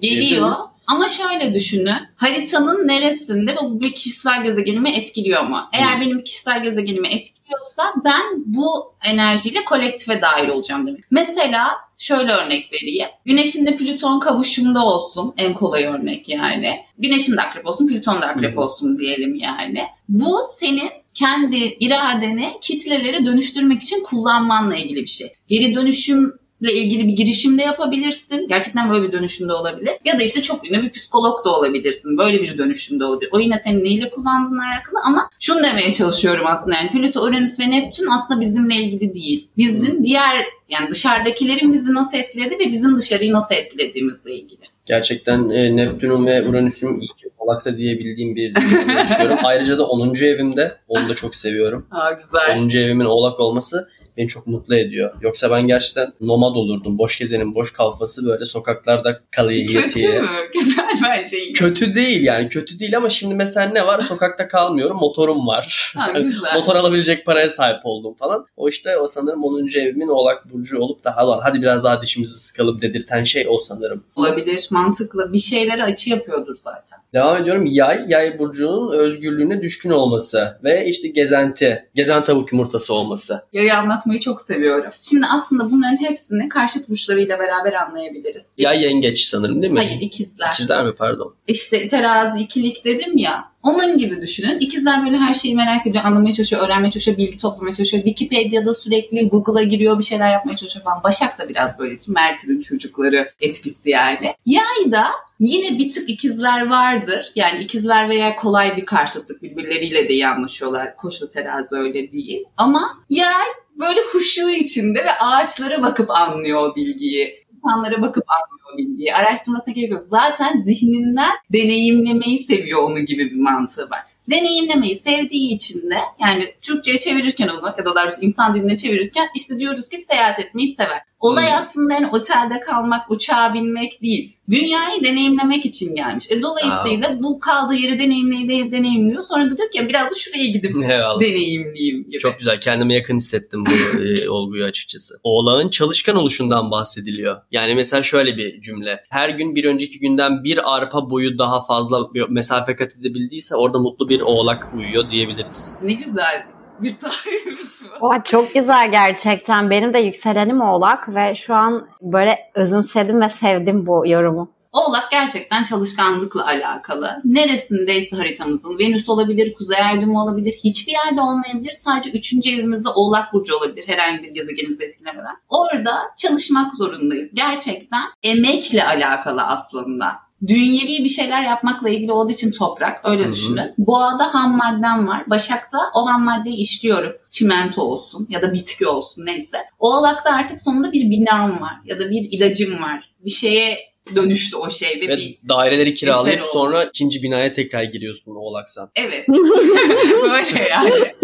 Geliyor. Diyebiliriz. Ama şöyle düşünün. Haritanın neresinde bu bir kişisel gezegenimi etkiliyor mu? Eğer Hmm. benim kişisel gezegenimi etkiliyorsa ben bu enerjiyle kolektife dahil olacağım demek. Mesela şöyle örnek vereyim. Güneşin de Plüton kavuşumda olsun. En kolay örnek yani. Güneşin de akrep olsun, Plüton da akrep hı. olsun diyelim yani. Bu senin kendi iradeni kitleleri dönüştürmek için kullanmanla ilgili bir şey. Geri dönüşüm ile ilgili bir girişim de yapabilirsin. Gerçekten böyle bir dönüşüm de olabilir. Ya da işte çok ünlü bir psikolog da olabilirsin. Böyle bir dönüşüm de olabilir. O yine senin neyle kullandığına alakalı ama şunu demeye çalışıyorum aslında. Yani Plüto, Uranüs ve Neptün aslında bizimle ilgili değil. Bizim diğer yani dışarıdakilerin bizi nasıl etkiledi ve bizim dışarıyı nasıl etkilediğimizle ilgili. Gerçekten e, Neptün'ün ve Uranüs'ün iyi ki Oğlak'ta diyebildiğim bir *laughs* yaşıyorum. Ayrıca da 10. evimde. Onu da çok seviyorum. Aa güzel. 10. evimin Oğlak olması beni çok mutlu ediyor. Yoksa ben gerçekten nomad olurdum. Boş gezenin boş kalfası böyle sokaklarda kalıyor Kötü yetiye. mü? Güzel bence iyi. Kötü değil yani kötü değil ama şimdi mesela ne var? Sokakta kalmıyorum. Motorum var. Ha, güzel. Motor alabilecek paraya sahip oldum falan. O işte o sanırım 10. evimin Oğlak Burcu olup da "Ulan hadi biraz daha dişimizi sıkalım dedirten şey o sanırım. Olabilir, mantıklı. Bir şeylere açı yapıyordur zaten. Devam ediyorum. Yay, yay burcunun özgürlüğüne düşkün olması ve işte gezenti, gezen tavuk yumurtası olması. Yayı anlatmak anlatmayı çok seviyorum. Şimdi aslında bunların hepsini karşıt burçlarıyla beraber anlayabiliriz. Ya yengeç sanırım değil mi? Hayır ikizler. İkizler mi pardon? İşte terazi, ikilik dedim ya. Onun gibi düşünün. İkizler böyle her şeyi merak ediyor, anlamaya çalışıyor, öğrenmeye çalışıyor, bilgi toplamaya çalışıyor. Wikipedia'da sürekli Google'a giriyor, bir şeyler yapmaya çalışıyor falan. Başak da biraz böyle Merkür'ün çocukları etkisi yani. Yay da yine bir tık ikizler vardır. Yani ikizler veya kolay bir karşıtlık birbirleriyle de iyi anlaşıyorlar. Koçlu terazi öyle değil. Ama yay böyle huşu içinde ve ağaçlara bakıp anlıyor o bilgiyi. İnsanlara bakıp anlıyor bilgiyi. Araştırmasına gerek yok. Zaten zihninden deneyimlemeyi seviyor onu gibi bir mantığı var. Deneyimlemeyi sevdiği için de yani Türkçe'ye çevirirken onu ya da daha insan diline çevirirken işte diyoruz ki seyahat etmeyi sever. Olay aslında yani otelde kalmak, uçağa binmek değil. Dünyayı deneyimlemek için gelmiş. E, dolayısıyla bu kaldığı yeri deneyimleye deneyimliyor. Sonra da diyor ki "Ya biraz da şuraya gidip *laughs* Eyvallah. deneyimleyeyim gibi. Çok güzel. Kendime yakın hissettim bu *laughs* e, olguyu açıkçası. Oğlağın çalışkan oluşundan bahsediliyor. Yani mesela şöyle bir cümle. Her gün bir önceki günden bir arpa boyu daha fazla mesafe kat edebildiyse orada mutlu bir oğlak uyuyor diyebiliriz. Ne güzel bir tarihmiş bu. Oha, çok güzel gerçekten. Benim de yükselenim oğlak ve şu an böyle özümsedim ve sevdim bu yorumu. Oğlak gerçekten çalışkanlıkla alakalı. Neresindeyse haritamızın Venüs olabilir, Kuzey Ay düğümü olabilir, hiçbir yerde olmayabilir. Sadece 3. evimizde Oğlak Burcu olabilir herhangi bir gezegenimizi etkilemeden. Orada çalışmak zorundayız. Gerçekten emekle alakalı aslında. Dünyevi bir şeyler yapmakla ilgili olduğu için toprak öyle Hı hı. düşünün. Boğada ham maddem var. Başak'ta o ham maddeyi işliyorum. Çimento olsun ya da bitki olsun neyse. Oğlak'ta artık sonunda bir binam var ya da bir ilacım var. Bir şeye dönüştü o şey ve Ve bir daireleri kiralayıp sonra ikinci binaya tekrar giriyorsun oğlaksan. Evet. *laughs* Böyle yani.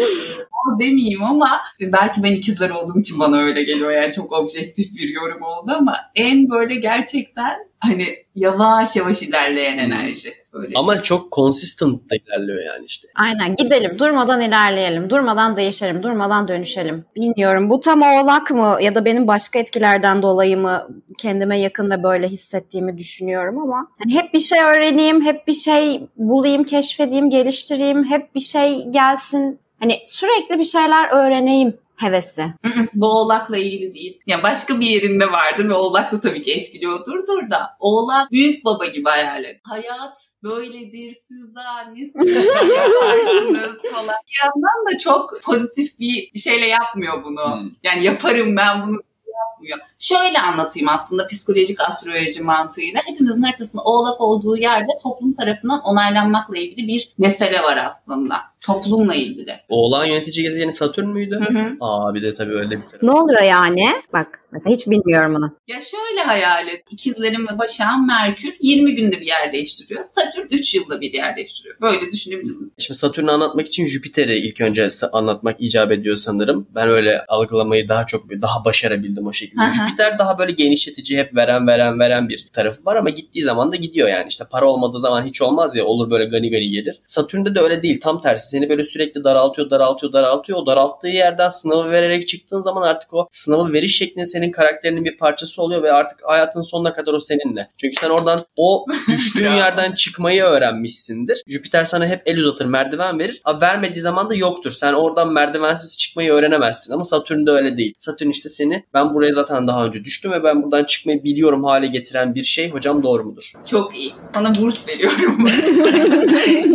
O demeyeyim ama belki ben ikizler olduğum için bana öyle geliyor. Yani çok objektif bir yorum oldu ama en böyle gerçekten hani yavaş yavaş ilerleyen enerji. Böyle. Ama çok consistent da ilerliyor yani işte. Aynen gidelim durmadan ilerleyelim durmadan değişelim durmadan dönüşelim. Bilmiyorum bu tam oğlak mı ya da benim başka etkilerden dolayı mı kendime yakın ve böyle hissettiğimi düşünüyorum ama hani hep bir şey öğreneyim hep bir şey bulayım keşfedeyim geliştireyim hep bir şey gelsin hani sürekli bir şeyler öğreneyim hevesi. Hı hı, Bu oğlakla ilgili değil. Ya başka bir yerinde vardır ve oğlak da tabii ki etkiliyordur da. Oğlak büyük baba gibi hayal et. Hayat böyledir siz daha yaparsınız falan. Bir yandan da çok pozitif bir şeyle yapmıyor bunu. Hmm. Yani yaparım ben bunu yapmıyor. Şöyle anlatayım aslında psikolojik astroloji mantığıyla. Hepimizin haritasında oğlak olduğu yerde toplum tarafından onaylanmakla ilgili bir mesele var aslında. Toplumla ilgili. Oğlağın yönetici gezegeni Satürn müydü? Hı hı. Aa bir de tabii öyle bir tarafı. Ne oluyor yani? Bak mesela hiç bilmiyorum bunu. Ya şöyle hayal et. İkizlerin ve Başak'ın Merkür 20 günde bir yer değiştiriyor. Satürn 3 yılda bir yer değiştiriyor. Böyle düşünebiliriz. Şimdi Satürn'ü anlatmak için Jüpiter'i ilk önce anlatmak icap ediyor sanırım. Ben öyle algılamayı daha çok daha başarabildim o şekilde. Hı hı. Jüpiter daha böyle genişletici, hep veren veren veren bir tarafı var ama gittiği zaman da gidiyor yani. İşte para olmadığı zaman hiç olmaz ya olur böyle gani gani gelir. Satürn'de de öyle değil. Tam tersi seni böyle sürekli daraltıyor, daraltıyor, daraltıyor. O daralttığı yerden sınavı vererek çıktığın zaman artık o sınavı veriş şeklin senin karakterinin bir parçası oluyor ve artık hayatın sonuna kadar o seninle. Çünkü sen oradan o *laughs* düştüğün yerden çıkmayı öğrenmişsindir. Jüpiter sana hep el uzatır, merdiven verir. Ha, vermediği zaman da yoktur. Sen oradan merdivensiz çıkmayı öğrenemezsin. Ama Satürn'de öyle değil. Satürn işte seni ben buraya zaten daha önce düştüm ve ben buradan çıkmayı biliyorum hale getiren bir şey. Hocam doğru mudur? Çok iyi. Sana burs veriyorum.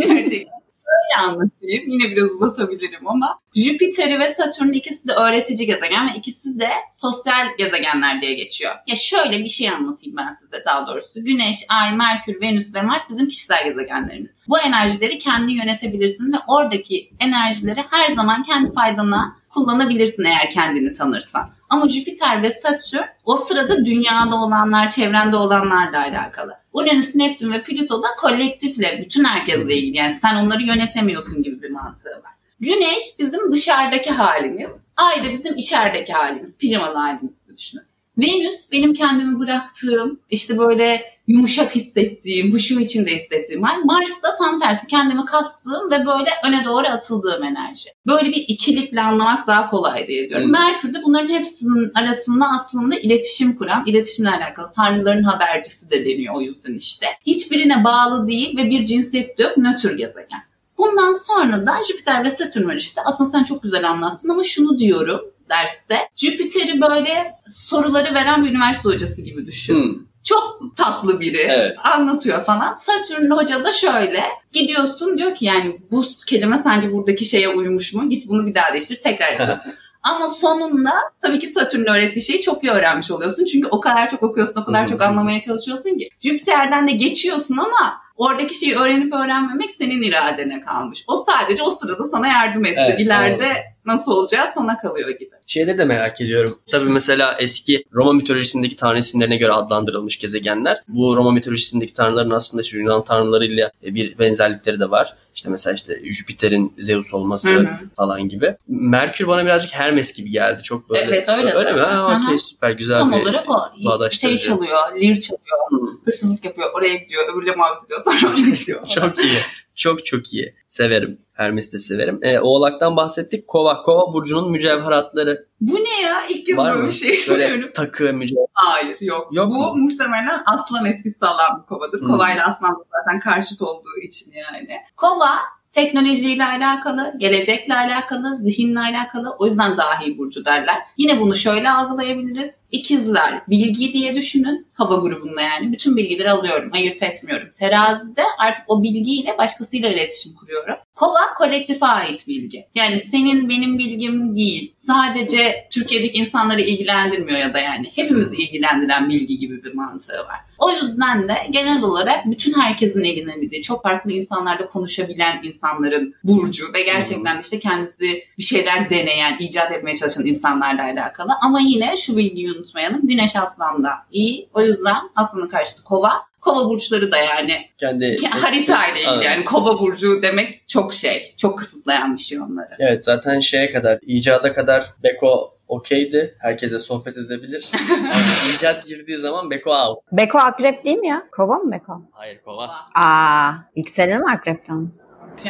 *laughs* Gerçekten. Şöyle anlatayım. Yine biraz uzatabilirim ama Jüpiter'i ve Satürn ikisi de öğretici gezegen ve ikisi de sosyal gezegenler diye geçiyor. Ya şöyle bir şey anlatayım ben size daha doğrusu. Güneş, Ay, Merkür, Venüs ve Mars bizim kişisel gezegenlerimiz. Bu enerjileri kendi yönetebilirsin ve oradaki enerjileri her zaman kendi faydana kullanabilirsin eğer kendini tanırsan. Ama Jüpiter ve Satürn o sırada dünyada olanlar, çevrende olanlarla alakalı. Uranüs, Neptün ve Plüto da kolektifle, bütün herkesle ilgili. Yani sen onları yönetemiyorsun gibi bir mantığı var. Güneş bizim dışarıdaki halimiz. Ay da bizim içerideki halimiz. Pijamalı halimiz gibi düşünün. Venüs benim kendimi bıraktığım, işte böyle yumuşak hissettiğim, huşu içinde hissettiğim hal. Mars da tam tersi kendimi kastığım ve böyle öne doğru atıldığım enerji. Böyle bir ikilikle anlamak daha kolay diye diyorum. Evet. Merkür de bunların hepsinin arasında aslında iletişim kuran, iletişimle alakalı tanrıların habercisi de deniyor o yüzden işte. Hiçbirine bağlı değil ve bir cinsiyet yok, nötr gezegen. Bundan sonra da Jüpiter ve Satürn var işte. Aslında sen çok güzel anlattın ama şunu diyorum derste. Jüpiter'i böyle soruları veren bir üniversite hocası gibi düşün. Hmm. Çok tatlı biri. Evet. Anlatıyor falan. Satürn hoca da şöyle. Gidiyorsun diyor ki yani bu kelime sence buradaki şeye uymuş mu? Git bunu bir daha değiştir. Tekrar yapıyorsun. *laughs* Ama sonunda tabii ki Satürn'ün öğrettiği şeyi çok iyi öğrenmiş oluyorsun. Çünkü o kadar çok okuyorsun, o kadar çok anlamaya çalışıyorsun ki. Jüpiter'den de geçiyorsun ama oradaki şeyi öğrenip öğrenmemek senin iradene kalmış. O sadece o sırada sana yardım etti. Evet, İleride nasıl olacağı sana kalıyor gibi. Şeyleri de merak ediyorum. Tabii mesela eski Roma mitolojisindeki tanrı isimlerine göre adlandırılmış gezegenler. Bu Roma mitolojisindeki tanrıların aslında işte Yunan tanrılarıyla bir benzerlikleri de var. İşte mesela işte Jüpiter'in Zeus olması Hı hı. falan gibi. Merkür bana birazcık Hermes gibi geldi. Çok böyle. Evet, öyle Öyle mi? Ha, okey süper güzel Tam bir olarak o. Şey çalıyor, lir çalıyor, Hı. hırsızlık yapıyor, oraya gidiyor, öbürle muhabbet ediyor, sonra gidiyor. *laughs* Çok iyi. Çok çok iyi. Severim. Hermes'i de severim. Ee, Oğlak'tan bahsettik. Kova. Kova burcunun mücevheratları Bu ne ya? İlk kez böyle bir şey Böyle takı mücevher. Hayır yok. Yok Bu mu? muhtemelen aslan etkisi alan bir kovadır. Hmm. Kovayla aslan da zaten karşıt olduğu için yani. Kova teknolojiyle alakalı, gelecekle alakalı, zihinle alakalı. O yüzden dahi burcu derler. Yine bunu şöyle algılayabiliriz. İkizler bilgi diye düşünün. Hava grubunda yani. Bütün bilgileri alıyorum. Ayırt etmiyorum. Terazide artık o bilgiyle başkasıyla iletişim kuruyorum. Kova kolektife ait bilgi. Yani senin benim bilgim değil. Sadece Türkiye'deki insanları ilgilendirmiyor ya da yani hepimizi ilgilendiren bilgi gibi bir mantığı var. O yüzden de genel olarak bütün herkesin ilgilenebildiği, çok farklı insanlarla konuşabilen insanların burcu ve gerçekten işte kendisi bir şeyler deneyen, icat etmeye çalışan insanlarla alakalı. Ama yine şu bilgiyi unutmayalım. Güneş aslanda iyi. O yüzden aslanın karşıtı kova. Kova burçları da yani Kendi haritayla ilgili Evet. yani kova burcu demek çok şey. Çok kısıtlayan bir şey onları. Evet zaten şeye kadar, icada kadar Beko okeydi. Herkese sohbet edebilir. *laughs* Ama icat girdiği zaman Beko out. Beko akrep değil mi ya? Kova mı Beko? Hayır kova. Aa, yükselir mi akrepten?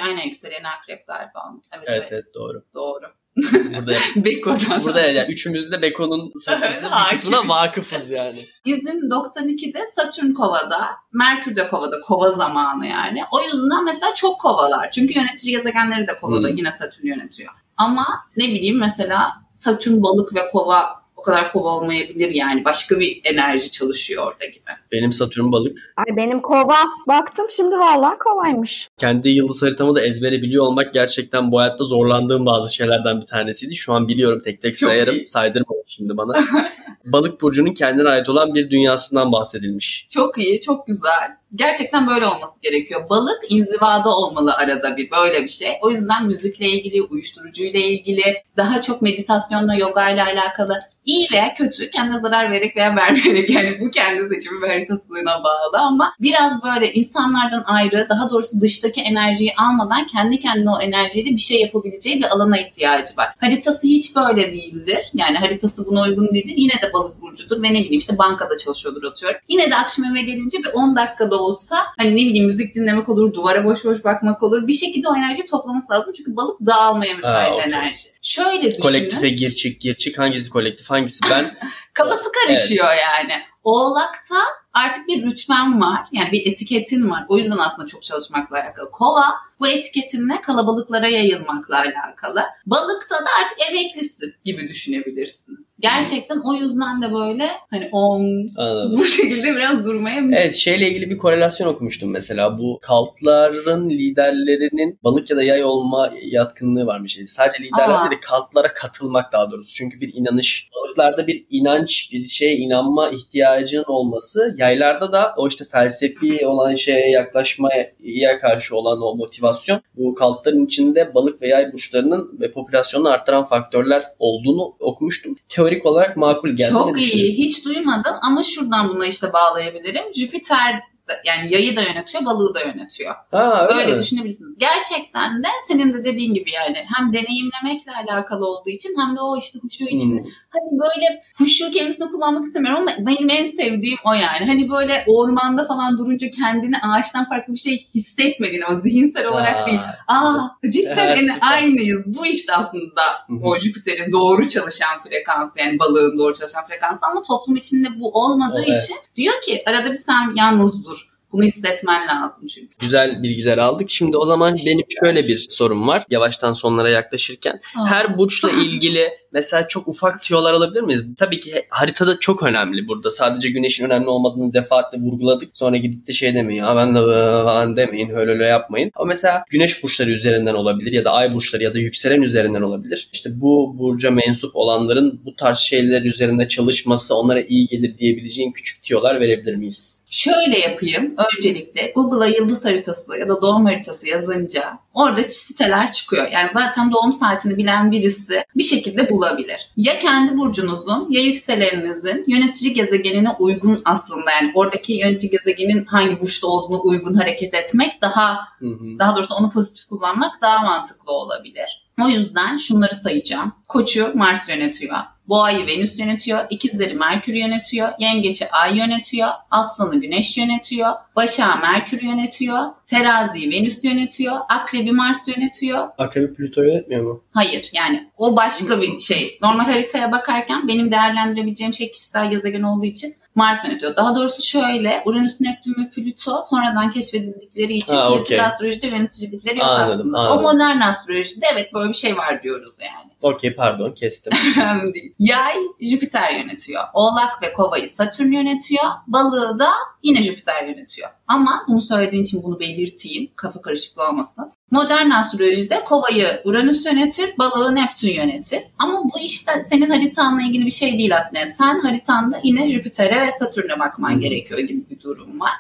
Aynen yükselen akrep galiba. Evet, Evet evet, evet doğru. doğru. Burada, *laughs* Beko'dan. burada yani üçümüz de Beko'nun *laughs* sayfasının bir kısmına vakıfız yani. Bizim 92'de Satürn kovada, Merkür de kovada, kova zamanı yani. O yüzden mesela çok kovalar. Çünkü yönetici gezegenleri de kovada, Hmm. yine Satürn yönetiyor. Ama ne bileyim mesela Satürn balık ve kova o kadar kova olmayabilir yani. Başka bir enerji çalışıyor orada gibi. Benim Satürn balık. Ay benim kova. Baktım şimdi vallahi kovaymış. Kendi yıldız haritamı da ezbere biliyor olmak gerçekten bu hayatta zorlandığım bazı şeylerden bir tanesiydi. Şu an biliyorum tek tek Çok sayarım. iyi. Saydırma şimdi bana. *laughs* balık burcunun kendine ait olan bir dünyasından bahsedilmiş. Çok iyi, çok güzel. Gerçekten böyle olması gerekiyor. Balık inzivada olmalı arada bir böyle bir şey. O yüzden müzikle ilgili, uyuşturucuyla ilgili, daha çok meditasyonla, yoga ile alakalı iyi veya kötü kendine zarar vererek veya *laughs* vermeyerek yani bu kendi seçimi ve haritasına bağlı ama biraz böyle insanlardan ayrı daha doğrusu dıştaki enerjiyi almadan kendi kendine o enerjiyle bir şey yapabileceği bir alana ihtiyacı var. Haritası hiç böyle değildir. Yani haritası buna uygun değildir. Yine de balık burcudur ve ne bileyim işte bankada çalışıyordur atıyorum. Yine de akşam eve gelince bir 10 dakikada olsa hani ne bileyim müzik dinlemek olur, duvara boş boş bakmak olur. Bir şekilde o enerjiyi toplaması lazım. Çünkü balık dağılmaya müsait Aa, okey. enerji. Şöyle düşünün. Kolektife gir çık gir çık hangisi kolektif hangisi ben *laughs* Kafası karışıyor yani. Oğlakta artık bir rütben var. Yani bir etiketin var. O yüzden aslında çok çalışmakla alakalı. Kova bu etiketinle kalabalıklara yayılmakla alakalı. Balıkta da artık emeklisin gibi düşünebilirsiniz. Gerçekten o yüzden de böyle hani on anladım. bu şekilde biraz durmaya müsait. Evet şeyle ilgili bir korelasyon okumuştum mesela. Bu kaltların liderlerinin balık ya da yay olma yatkınlığı varmış. Yani sadece liderler Aa. değil de kaltlara katılmak daha doğrusu. Çünkü bir inanış, balıklarda bir inanç, bir şeye inanma ihtiyacının olması. Yaylarda da o işte felsefi olan şeye yaklaşmaya karşı olan o motivasyon bu kaltların içinde balık ve yay burçlarının ve popülasyonunu arttıran faktörler olduğunu okumuştum. Teorik olarak makul geldi. Çok iyi. Hiç duymadım ama şuradan buna işte bağlayabilirim. Jüpiter yani yayı da yönetiyor, balığı da yönetiyor. Ha, öyle Öyle mi? düşünebilirsiniz. Gerçekten de senin de dediğin gibi yani hem deneyimlemekle alakalı olduğu için hem de o işte huşu için Hmm. hani böyle huşu kelimesini kullanmak istemiyorum ama benim en sevdiğim o yani. Hani böyle ormanda falan durunca kendini ağaçtan farklı bir şey hissetmediğin ama zihinsel olarak Aa, değil. Aa cidden Evet, süper. aynıyız. Bu işte aslında hı. o Jüpiter'in doğru çalışan frekansı yani balığın doğru çalışan frekansı ama toplum içinde bu olmadığı evet. için diyor ki arada bir sen yalnız dur. Bunu hissetmen lazım çünkü. Güzel bilgiler aldık. Şimdi o zaman benim şöyle bir sorum var. Yavaştan sonlara yaklaşırken. Aa. Her burçla ilgili *laughs* mesela çok ufak tiyolar alabilir miyiz? Tabii ki haritada çok önemli burada. Sadece güneşin önemli olmadığını defaatle vurguladık. Sonra gidip de şey demeyin. Ya ben de falan demeyin. Öyle öyle yapmayın. Ama mesela güneş burçları üzerinden olabilir ya da ay burçları ya da yükselen üzerinden olabilir. İşte bu burca mensup olanların bu tarz şeyler üzerinde çalışması onlara iyi gelir diyebileceğin küçük tiyolar verebilir miyiz? Şöyle yapayım. Öncelikle Google'a yıldız haritası ya da doğum haritası yazınca orada siteler çıkıyor. Yani zaten doğum saatini bilen birisi bir şekilde bulabilir. Ya kendi burcunuzun ya yükseleninizin yönetici gezegenine uygun aslında yani oradaki yönetici gezegenin hangi burçta olduğunu uygun hareket etmek daha Hı hı. daha doğrusu onu pozitif kullanmak daha mantıklı olabilir. O yüzden şunları sayacağım. Koçu Mars yönetiyor. Boğayı Venüs yönetiyor. İkizleri Merkür yönetiyor. Yengeçi Ay yönetiyor. Aslanı Güneş yönetiyor. Başağı Merkür yönetiyor. Teraziyi Venüs yönetiyor. Akrebi Mars yönetiyor. Akrebi Plüto yönetmiyor mu? Hayır yani o başka bir şey. Normal haritaya bakarken benim değerlendirebileceğim şey kişisel gezegen olduğu için Mars yönetiyor. Daha doğrusu şöyle Uranüs, Neptün ve Plüto sonradan keşfedildikleri için Ha, okey. astrolojide yöneticilikleri yok Anladım, aslında. anladım. O modern astrolojide evet böyle bir şey var diyoruz yani. Okey pardon kestim. *laughs* Önemli değil. Yay Jüpiter yönetiyor. Oğlak ve Kova'yı Satürn yönetiyor. Balığı da yine Jüpiter yönetiyor. Ama bunu söylediğin için bunu belirteyim. Kafa karışıklığı olmasın. Modern astrolojide Kova'yı Uranüs yönetir, balığı Neptün yönetir. Ama bu işte senin haritanla ilgili bir şey değil aslında. Sen haritanda yine Jüpiter'e ve Satürn'e bakman gerekiyor gibi bir durum var.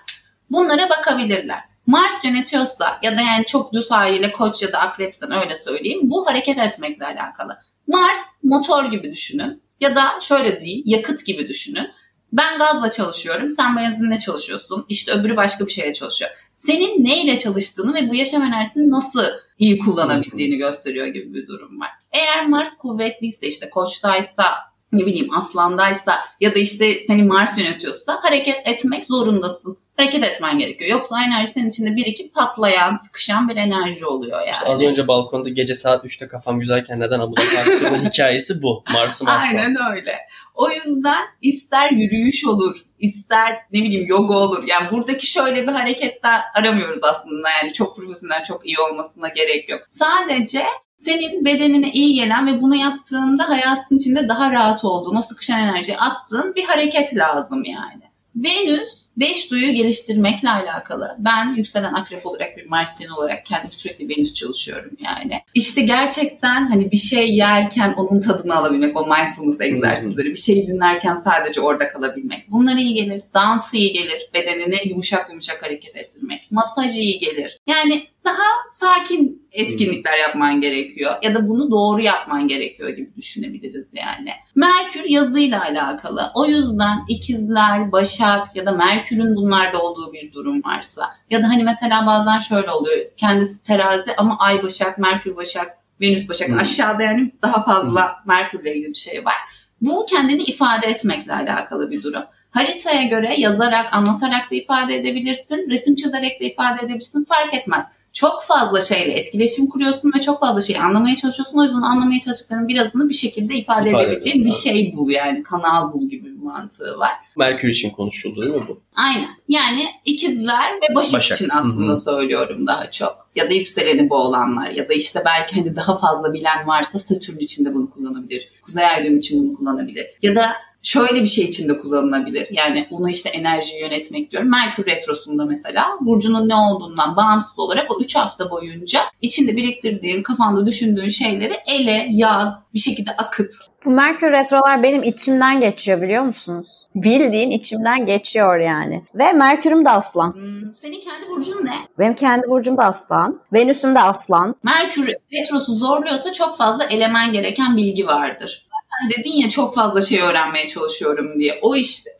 Bunlara bakabilirler. Mars yönetiyorsa ya da yani çok düz haliyle koç ya da akrepsen öyle söyleyeyim. Bu hareket etmekle alakalı. Mars motor gibi düşünün. Ya da şöyle değil yakıt gibi düşünün. Ben gazla çalışıyorum, sen benzinle çalışıyorsun. İşte öbürü başka bir şeyle çalışıyor. Senin neyle çalıştığını ve bu yaşam enerjisini nasıl iyi kullanabildiğini gösteriyor gibi bir durum var. Eğer Mars kuvvetliyse işte koçtaysa ne bileyim aslandaysa ya da işte seni Mars yönetiyorsa hareket etmek zorundasın. Hareket etmen gerekiyor. Yoksa o enerji senin içinde birikip patlayan, sıkışan bir enerji oluyor yani. İşte az önce balkonda gece saat 3'te kafam güzelken neden amuda kalktığımın *laughs* hikayesi bu. Mars'ım aslan. Aynen öyle. O yüzden ister yürüyüş olur, ister ne bileyim yoga olur. Yani buradaki şöyle bir hareketler aramıyoruz aslında. Yani çok profesyonel, çok iyi olmasına gerek yok. Sadece senin bedenine iyi gelen ve bunu yaptığında hayatın içinde daha rahat olduğun, o sıkışan enerjiyi attığın bir hareket lazım yani. Venüs beş duyu geliştirmekle alakalı. Ben yükselen akrep olarak bir Marsiyen olarak kendim sürekli Venüs çalışıyorum yani. İşte gerçekten hani bir şey yerken onun tadını alabilmek, o mindfulness egzersizleri, bir şey dinlerken sadece orada kalabilmek. Bunlar iyi gelir. Dans iyi gelir. Bedenine yumuşak yumuşak hareket ettirmek. Masaj iyi gelir. Yani daha sakin etkinlikler yapman gerekiyor. Ya da bunu doğru yapman gerekiyor gibi düşünebiliriz yani. Merkür yazıyla alakalı. O yüzden ikizler, başak ya da Merkür'ün bunlarda olduğu bir durum varsa ya da hani mesela bazen şöyle oluyor. Kendisi terazi ama ay başak, Merkür başak, Venüs başak. Hmm. Aşağıda yani daha fazla Merkür'le ilgili bir şey var. Bu kendini ifade etmekle alakalı bir durum. Haritaya göre yazarak, anlatarak da ifade edebilirsin, resim çizerek de ifade edebilirsin fark etmez. Çok fazla şeyle etkileşim kuruyorsun ve çok fazla şeyi anlamaya çalışıyorsun. O yüzden anlamaya çalıştıkların birazını bir şekilde ifade, İfade edebileceğin bir şey bul yani. Kanal bul gibi bir mantığı var. Merkür için konuşuldu değil mi bu? Aynen. Yani ikizler ve başak, Başak. için aslında Hı hı. söylüyorum daha çok. Ya da yükseleni bu olanlar ya da işte belki hani daha fazla bilen varsa Satürn için de bunu kullanabilir. Kuzey ay düğümü için bunu kullanabilir. Ya da şöyle bir şey için de kullanılabilir. Yani onu işte enerjiyi yönetmek diyorum. Merkür Retrosu'nda mesela burcunun ne olduğundan bağımsız olarak o 3 hafta boyunca içinde biriktirdiğin, kafanda düşündüğün şeyleri ele, yaz, bir şekilde akıt. Bu Merkür Retrolar benim içimden geçiyor biliyor musunuz? Bildiğin içimden geçiyor yani. Ve Merkür'üm de aslan. Hmm, senin kendi burcun ne? Benim kendi burcum da aslan. Venüs'üm de aslan. Merkür Retrosu zorluyorsa çok fazla elemen gereken bilgi vardır. Zaten dedin ya çok fazla şey öğrenmeye çalışıyorum diye. O işte.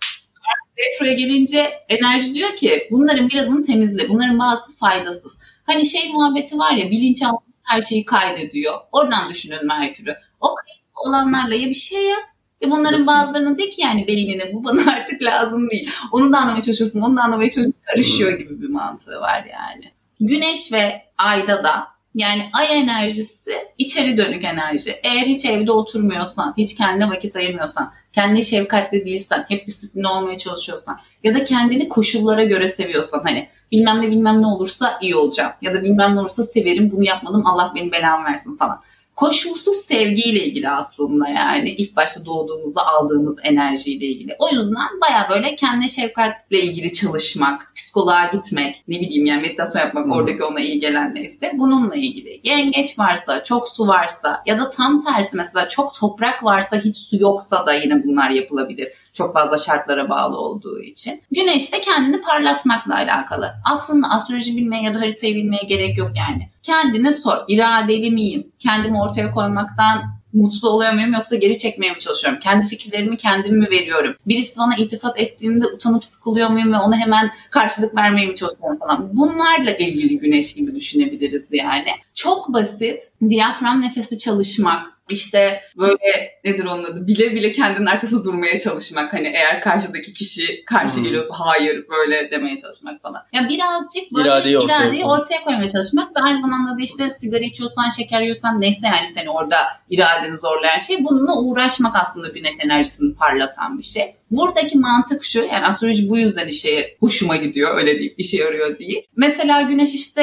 Retroya gelince enerji diyor ki bunların birazını temizle. Bunların bazısı faydasız. Hani şey muhabbeti var ya bilinçaltı her şeyi kaydediyor. Oradan düşünün Merkür'ü. O kayıt olanlarla ya bir şey yap ve bunların Nasıl? bazılarının de ki yani beynine bu bana *laughs* artık lazım değil. Onu da anlamaya çalışıyorsun, onu da anlamaya çalışıyorsun. Karışıyor gibi bir mantığı var yani. Güneş ve ayda da yani ay enerjisi içeri dönük enerji. Eğer hiç evde oturmuyorsan, hiç kendine vakit ayırmıyorsan, kendine şefkatli değilsen, hep disiplinli olmaya çalışıyorsan ya da kendini koşullara göre seviyorsan hani bilmem ne bilmem ne olursa iyi olacağım ya da bilmem ne olursa severim bunu yapmadım Allah benim belamı versin falan koşulsuz sevgiyle ilgili aslında yani ilk başta doğduğumuzda aldığımız enerjiyle ilgili. O yüzden baya böyle kendi şefkatle ilgili çalışmak, psikoloğa gitmek, ne bileyim yani meditasyon yapmak hmm. oradaki ona iyi gelen neyse bununla ilgili. Yengeç varsa, çok su varsa ya da tam tersi mesela çok toprak varsa hiç su yoksa da yine bunlar yapılabilir. Çok fazla şartlara bağlı olduğu için. Güneş de kendini parlatmakla alakalı. Aslında astroloji bilmeye ya da haritayı bilmeye gerek yok yani. Kendine sor. İradeli miyim? Kendimi ortaya koymaktan mutlu oluyor muyum yoksa geri çekmeye mi çalışıyorum? Kendi fikirlerimi kendim mi veriyorum? Birisi bana iltifat ettiğinde utanıp sıkılıyor muyum ve ona hemen karşılık vermeye mi çalışıyorum falan. Bunlarla ilgili güneş gibi düşünebiliriz yani. Çok basit. Diyafram nefesi çalışmak, işte böyle nedir onun adı bile bile kendinin arkasında durmaya çalışmak hani eğer karşıdaki kişi karşı hmm. geliyorsa hayır böyle demeye çalışmak falan. Yani birazcık böyle iradeyi, ortaya, iradeyi ortaya koymaya çalışmak ve aynı zamanda da işte sigara içiyorsan şeker yiyorsan neyse yani seni orada iradeni zorlayan şey bununla uğraşmak aslında güneş enerjisini parlatan bir şey. Buradaki mantık şu yani astroloji bu yüzden işe hoşuma gidiyor öyle deyip işe yarıyor değil. Mesela güneş işte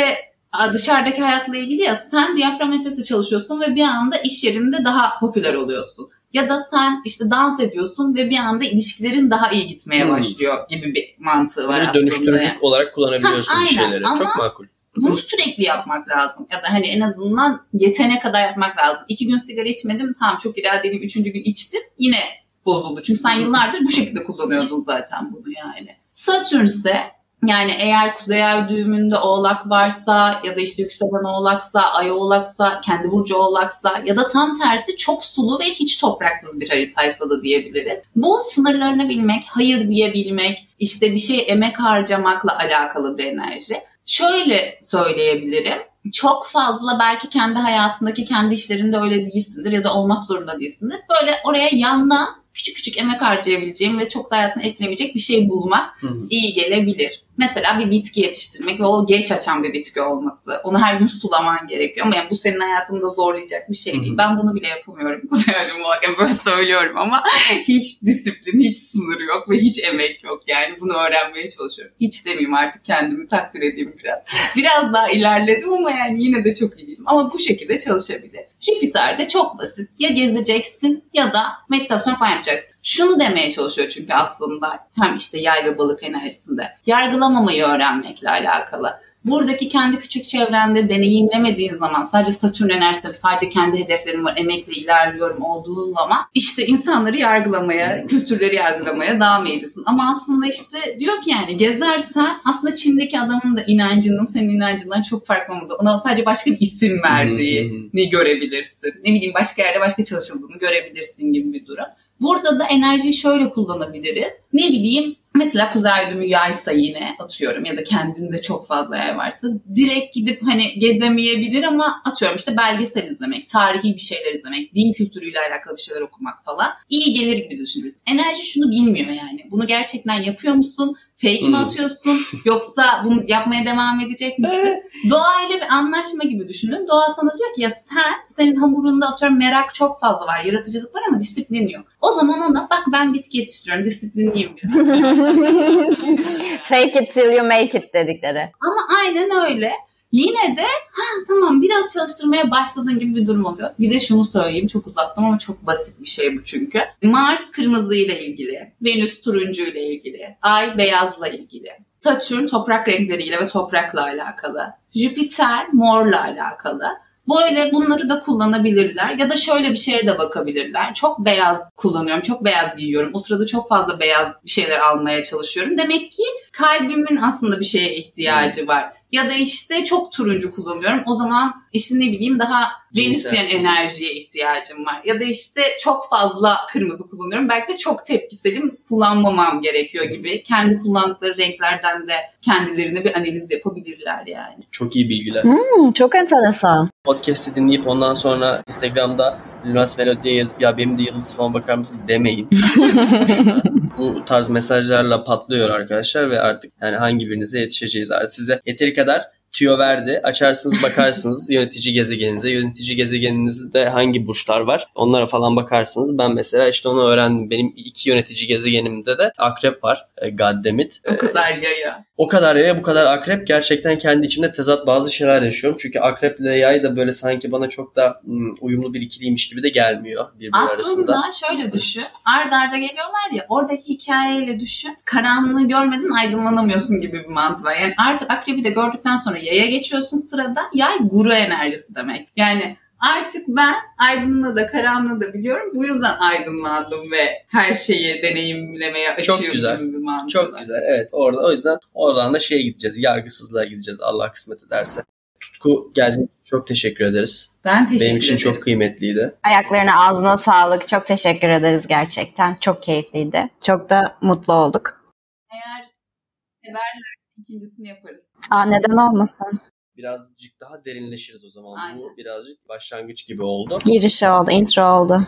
dışarıdaki hayatla ilgili ya sen diyafram nefesi çalışıyorsun ve bir anda iş yerinde daha popüler oluyorsun. Ya da sen işte dans ediyorsun ve bir anda ilişkilerin daha iyi gitmeye hmm. başlıyor gibi bir mantığı var aslında. dönüştürücü olarak kullanabiliyorsun ha, aynen. şeyleri. Ama Çok makul. Bunu sürekli yapmak lazım. Ya da hani en azından yetene kadar yapmak lazım. İki gün sigara içmedim. Tamam çok iradeliyim. Üçüncü gün içtim. Yine bozuldu. Çünkü sen yıllardır bu şekilde kullanıyordun zaten bunu yani. Satürn ise yani eğer kuzey ay düğümünde oğlak varsa ya da işte yükselen oğlaksa, ay oğlaksa, kendi burcu oğlaksa ya da tam tersi çok sulu ve hiç topraksız bir haritaysa da diyebiliriz. Bu sınırlarını bilmek, hayır diyebilmek, işte bir şey emek harcamakla alakalı bir enerji. Şöyle söyleyebilirim çok fazla belki kendi hayatındaki kendi işlerinde öyle değilsindir ya da olmak zorunda değilsindir. Böyle oraya yandan küçük küçük emek harcayabileceğim ve çok da hayatına etkilemeyecek bir şey bulmak Hı-hı. iyi gelebilir. Mesela bir bitki yetiştirmek ve o geç açan bir bitki olması. Onu her gün sulaman gerekiyor ama yani bu senin hayatında zorlayacak bir şey değil. Hı-hı. Ben bunu bile yapamıyorum. *laughs* yani böyle söylüyorum ama *laughs* hiç disiplin, hiç sınır yok ve hiç emek yok. Yani bunu öğrenmeye çalışıyorum. Hiç demeyeyim artık kendimi takdir edeyim biraz. *laughs* Biraz daha ilerledim ama yani yine de çok iyiyim. Ama bu şekilde çalışabilir. Jüpiter'de çok basit. Ya gezeceksin ya da meditasyon falan yapacaksın. Şunu demeye çalışıyor çünkü aslında hem işte yay ve balık enerjisinde. Yargılamamayı öğrenmekle alakalı buradaki kendi küçük çevrende deneyimlemediğin zaman sadece Satürn enerjisi sadece kendi hedeflerim var, emekle ilerliyorum olduğu zaman işte insanları yargılamaya, kültürleri yargılamaya daha meyillisin. Ama aslında işte diyor ki yani gezersen aslında Çin'deki adamın da inancının senin inancından çok farklı olduğu, ona sadece başka bir isim verdiğini görebilirsin. Ne bileyim başka yerde başka çalışıldığını görebilirsin gibi bir durum. Burada da enerjiyi şöyle kullanabiliriz. Ne bileyim Mesela kuzey düğümü yaysa yine atıyorum ya da kendinde çok fazla yay varsa direkt gidip hani gezemeyebilir ama atıyorum işte belgesel izlemek, tarihi bir şeyler izlemek, din kültürüyle alakalı bir şeyler okumak falan iyi gelir gibi düşünürüz. Enerji şunu bilmiyor yani. Bunu gerçekten yapıyor musun? Fake mi hmm. atıyorsun yoksa bunu yapmaya devam edecek misin? Doğayla bir anlaşma gibi düşünün. Doğa sana diyor ki ya sen senin hamurunda atıyorum merak çok fazla var, yaratıcılık var ama disiplin yok. O zaman ona bak ben bitki yetiştiriyorum, disiplinliyim biraz. *laughs* Fake it till you make it dedikleri. Ama aynen öyle. Yine de ha tamam biraz çalıştırmaya başladığın gibi bir durum oluyor. Bir de şunu söyleyeyim çok uzattım ama çok basit bir şey bu çünkü. Mars kırmızı ile ilgili, Venüs turuncu ile ilgili, Ay beyazla ilgili. Satürn toprak renkleriyle ve toprakla alakalı. Jüpiter morla alakalı. Böyle bunları da kullanabilirler ya da şöyle bir şeye de bakabilirler. Çok beyaz kullanıyorum, çok beyaz giyiyorum. O sırada çok fazla beyaz bir şeyler almaya çalışıyorum. Demek ki kalbimin aslında bir şeye ihtiyacı var. Ya da işte çok turuncu kullanıyorum. O zaman işte ne bileyim daha Venüsyen enerjiye ihtiyacım var. Ya da işte çok fazla kırmızı kullanıyorum. Belki de çok tepkiselim kullanmamam gerekiyor gibi. Kendi kullandıkları renklerden de kendilerine bir analiz yapabilirler yani. Çok iyi bilgiler. Hmm, çok enteresan. Podcast'i dinleyip ondan sonra Instagram'da Lunas Melodi'ye yazıp ya benim de yıldız falan bakar mısın demeyin. *laughs* Bu tarz mesajlarla patlıyor arkadaşlar ve artık yani hangi birinize yetişeceğiz. Artık size yeteri kadar tüyo verdi. Açarsınız bakarsınız *laughs* yönetici gezegeninize. Yönetici gezegeninizde hangi burçlar var onlara falan bakarsınız. Ben mesela işte onu öğrendim. Benim iki yönetici gezegenimde de akrep var. E, Gaddemit. O kadar yaya. O kadar yaya bu kadar akrep gerçekten kendi içimde tezat bazı şeyler yaşıyorum. Çünkü akreple yay da böyle sanki bana çok da hmm, uyumlu bir ikiliymiş gibi de gelmiyor birbiri Aslında arasında. şöyle düşün. Ard arda geliyorlar ya oradaki hikayeyle düşün. Karanlığı görmeden aydınlanamıyorsun gibi bir mantığı var. Yani artık akrebi de gördükten sonra yaya geçiyorsun sırada. Yay guru enerjisi demek. Yani artık ben aydınlığı da karanlığı da biliyorum. Bu yüzden aydınlandım ve her şeyi deneyimlemeye Çok açığım güzel. Çok güzel. Evet orada o yüzden oradan da şeye gideceğiz. Yargısızlığa gideceğiz Allah kısmet ederse. Tutku geldiğin çok teşekkür ederiz. Ben teşekkür Benim için ederim. çok kıymetliydi. Ayaklarına ağzına sağlık. Çok teşekkür ederiz gerçekten. Çok keyifliydi. Çok da mutlu olduk. Eğer severler ikincisini yaparız. Aa, neden olmasın? Birazcık daha derinleşiriz o zaman. Aynen. Bu birazcık başlangıç gibi oldu. Girişi oldu, intro oldu.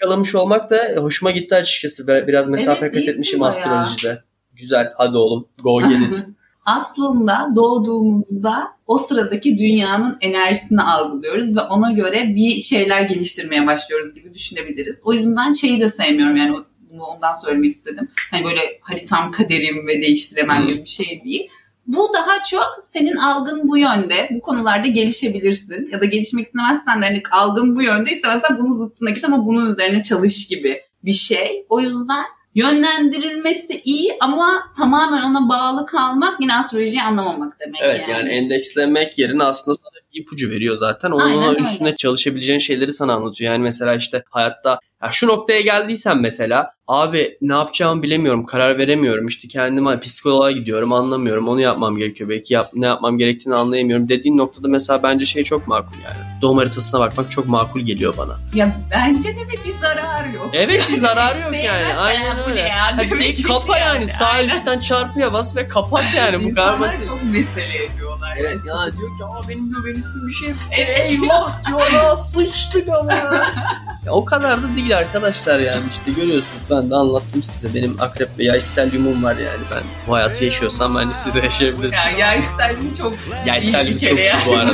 Yakalamış olmak da hoşuma gitti açıkçası. Biraz mesafe Evet, kat etmişim astrolojide. Güzel hadi oğlum go *laughs* get it. aslında doğduğumuzda o sıradaki dünyanın enerjisini algılıyoruz ve ona göre bir şeyler geliştirmeye başlıyoruz gibi düşünebiliriz. O yüzden şeyi de sevmiyorum yani o- bunu ondan söylemek istedim. Hani böyle haritam kaderim ve değiştiremem gibi bir şey değil. Bu daha çok senin algın bu yönde. Bu konularda gelişebilirsin. Ya da gelişmek istemezsen de hani algın bu yönde istemezsen bunun zıttına git ama bunun üzerine çalış gibi bir şey. O yüzden yönlendirilmesi iyi ama tamamen ona bağlı kalmak yine astrolojiyi anlamamak demek Evet yani. yani endekslemek yerine aslında sana bir ipucu veriyor zaten. Onun Aynen öyle. üstüne çalışabileceğin şeyleri sana anlatıyor. Yani mesela işte hayatta ya şu noktaya geldiysen mesela abi ne yapacağımı bilemiyorum, karar veremiyorum. İşte kendime psikoloğa gidiyorum, anlamıyorum. Onu yapmam gerekiyor. Belki yap, ne yapmam gerektiğini anlayamıyorum. Dediğin noktada mesela bence şey çok makul yani. Doğum haritasına bakmak çok makul geliyor bana. Ya bence de bir zararı yok. Evet bir zararı yok yani. Aynen öyle. ya ki kapa yani. Sağ Aynen. üstten çarpıya bas ve kapat yani. Bu kadar basit. çok mesele ediyorlar. Evet ya diyor ki aa benim diyor benim bir şey Evet. eyvah diyor sıçtık ama. *laughs* ya, o kadar da değil arkadaşlar yani işte görüyorsunuz ben de anlattım size benim akrep ve yay stelyumum var yani ben bu hayatı yaşıyorsam bence siz de yaşayabilirsiniz. Ya yay styling çok Yay iyi bir stelyum kere çok iyi ya. bu arada.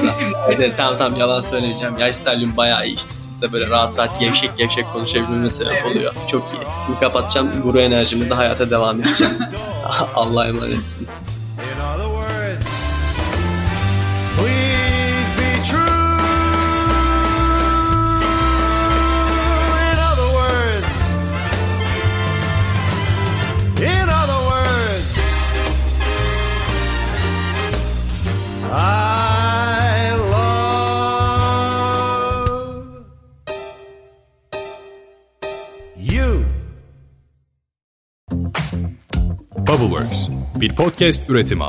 *laughs* Evet, tamam tamam yalan söylemeyeceğim. Yay stelyum bayağı iyi işte siz de böyle rahat rahat gevşek gevşek konuşabilmeme sebep Evet. oluyor. Çok iyi. Şimdi kapatacağım guru enerjimle de hayata devam edeceğim. *laughs* *laughs* Allah'a emanetsiniz. I love you. Bubbleworks bir podcast üretimi.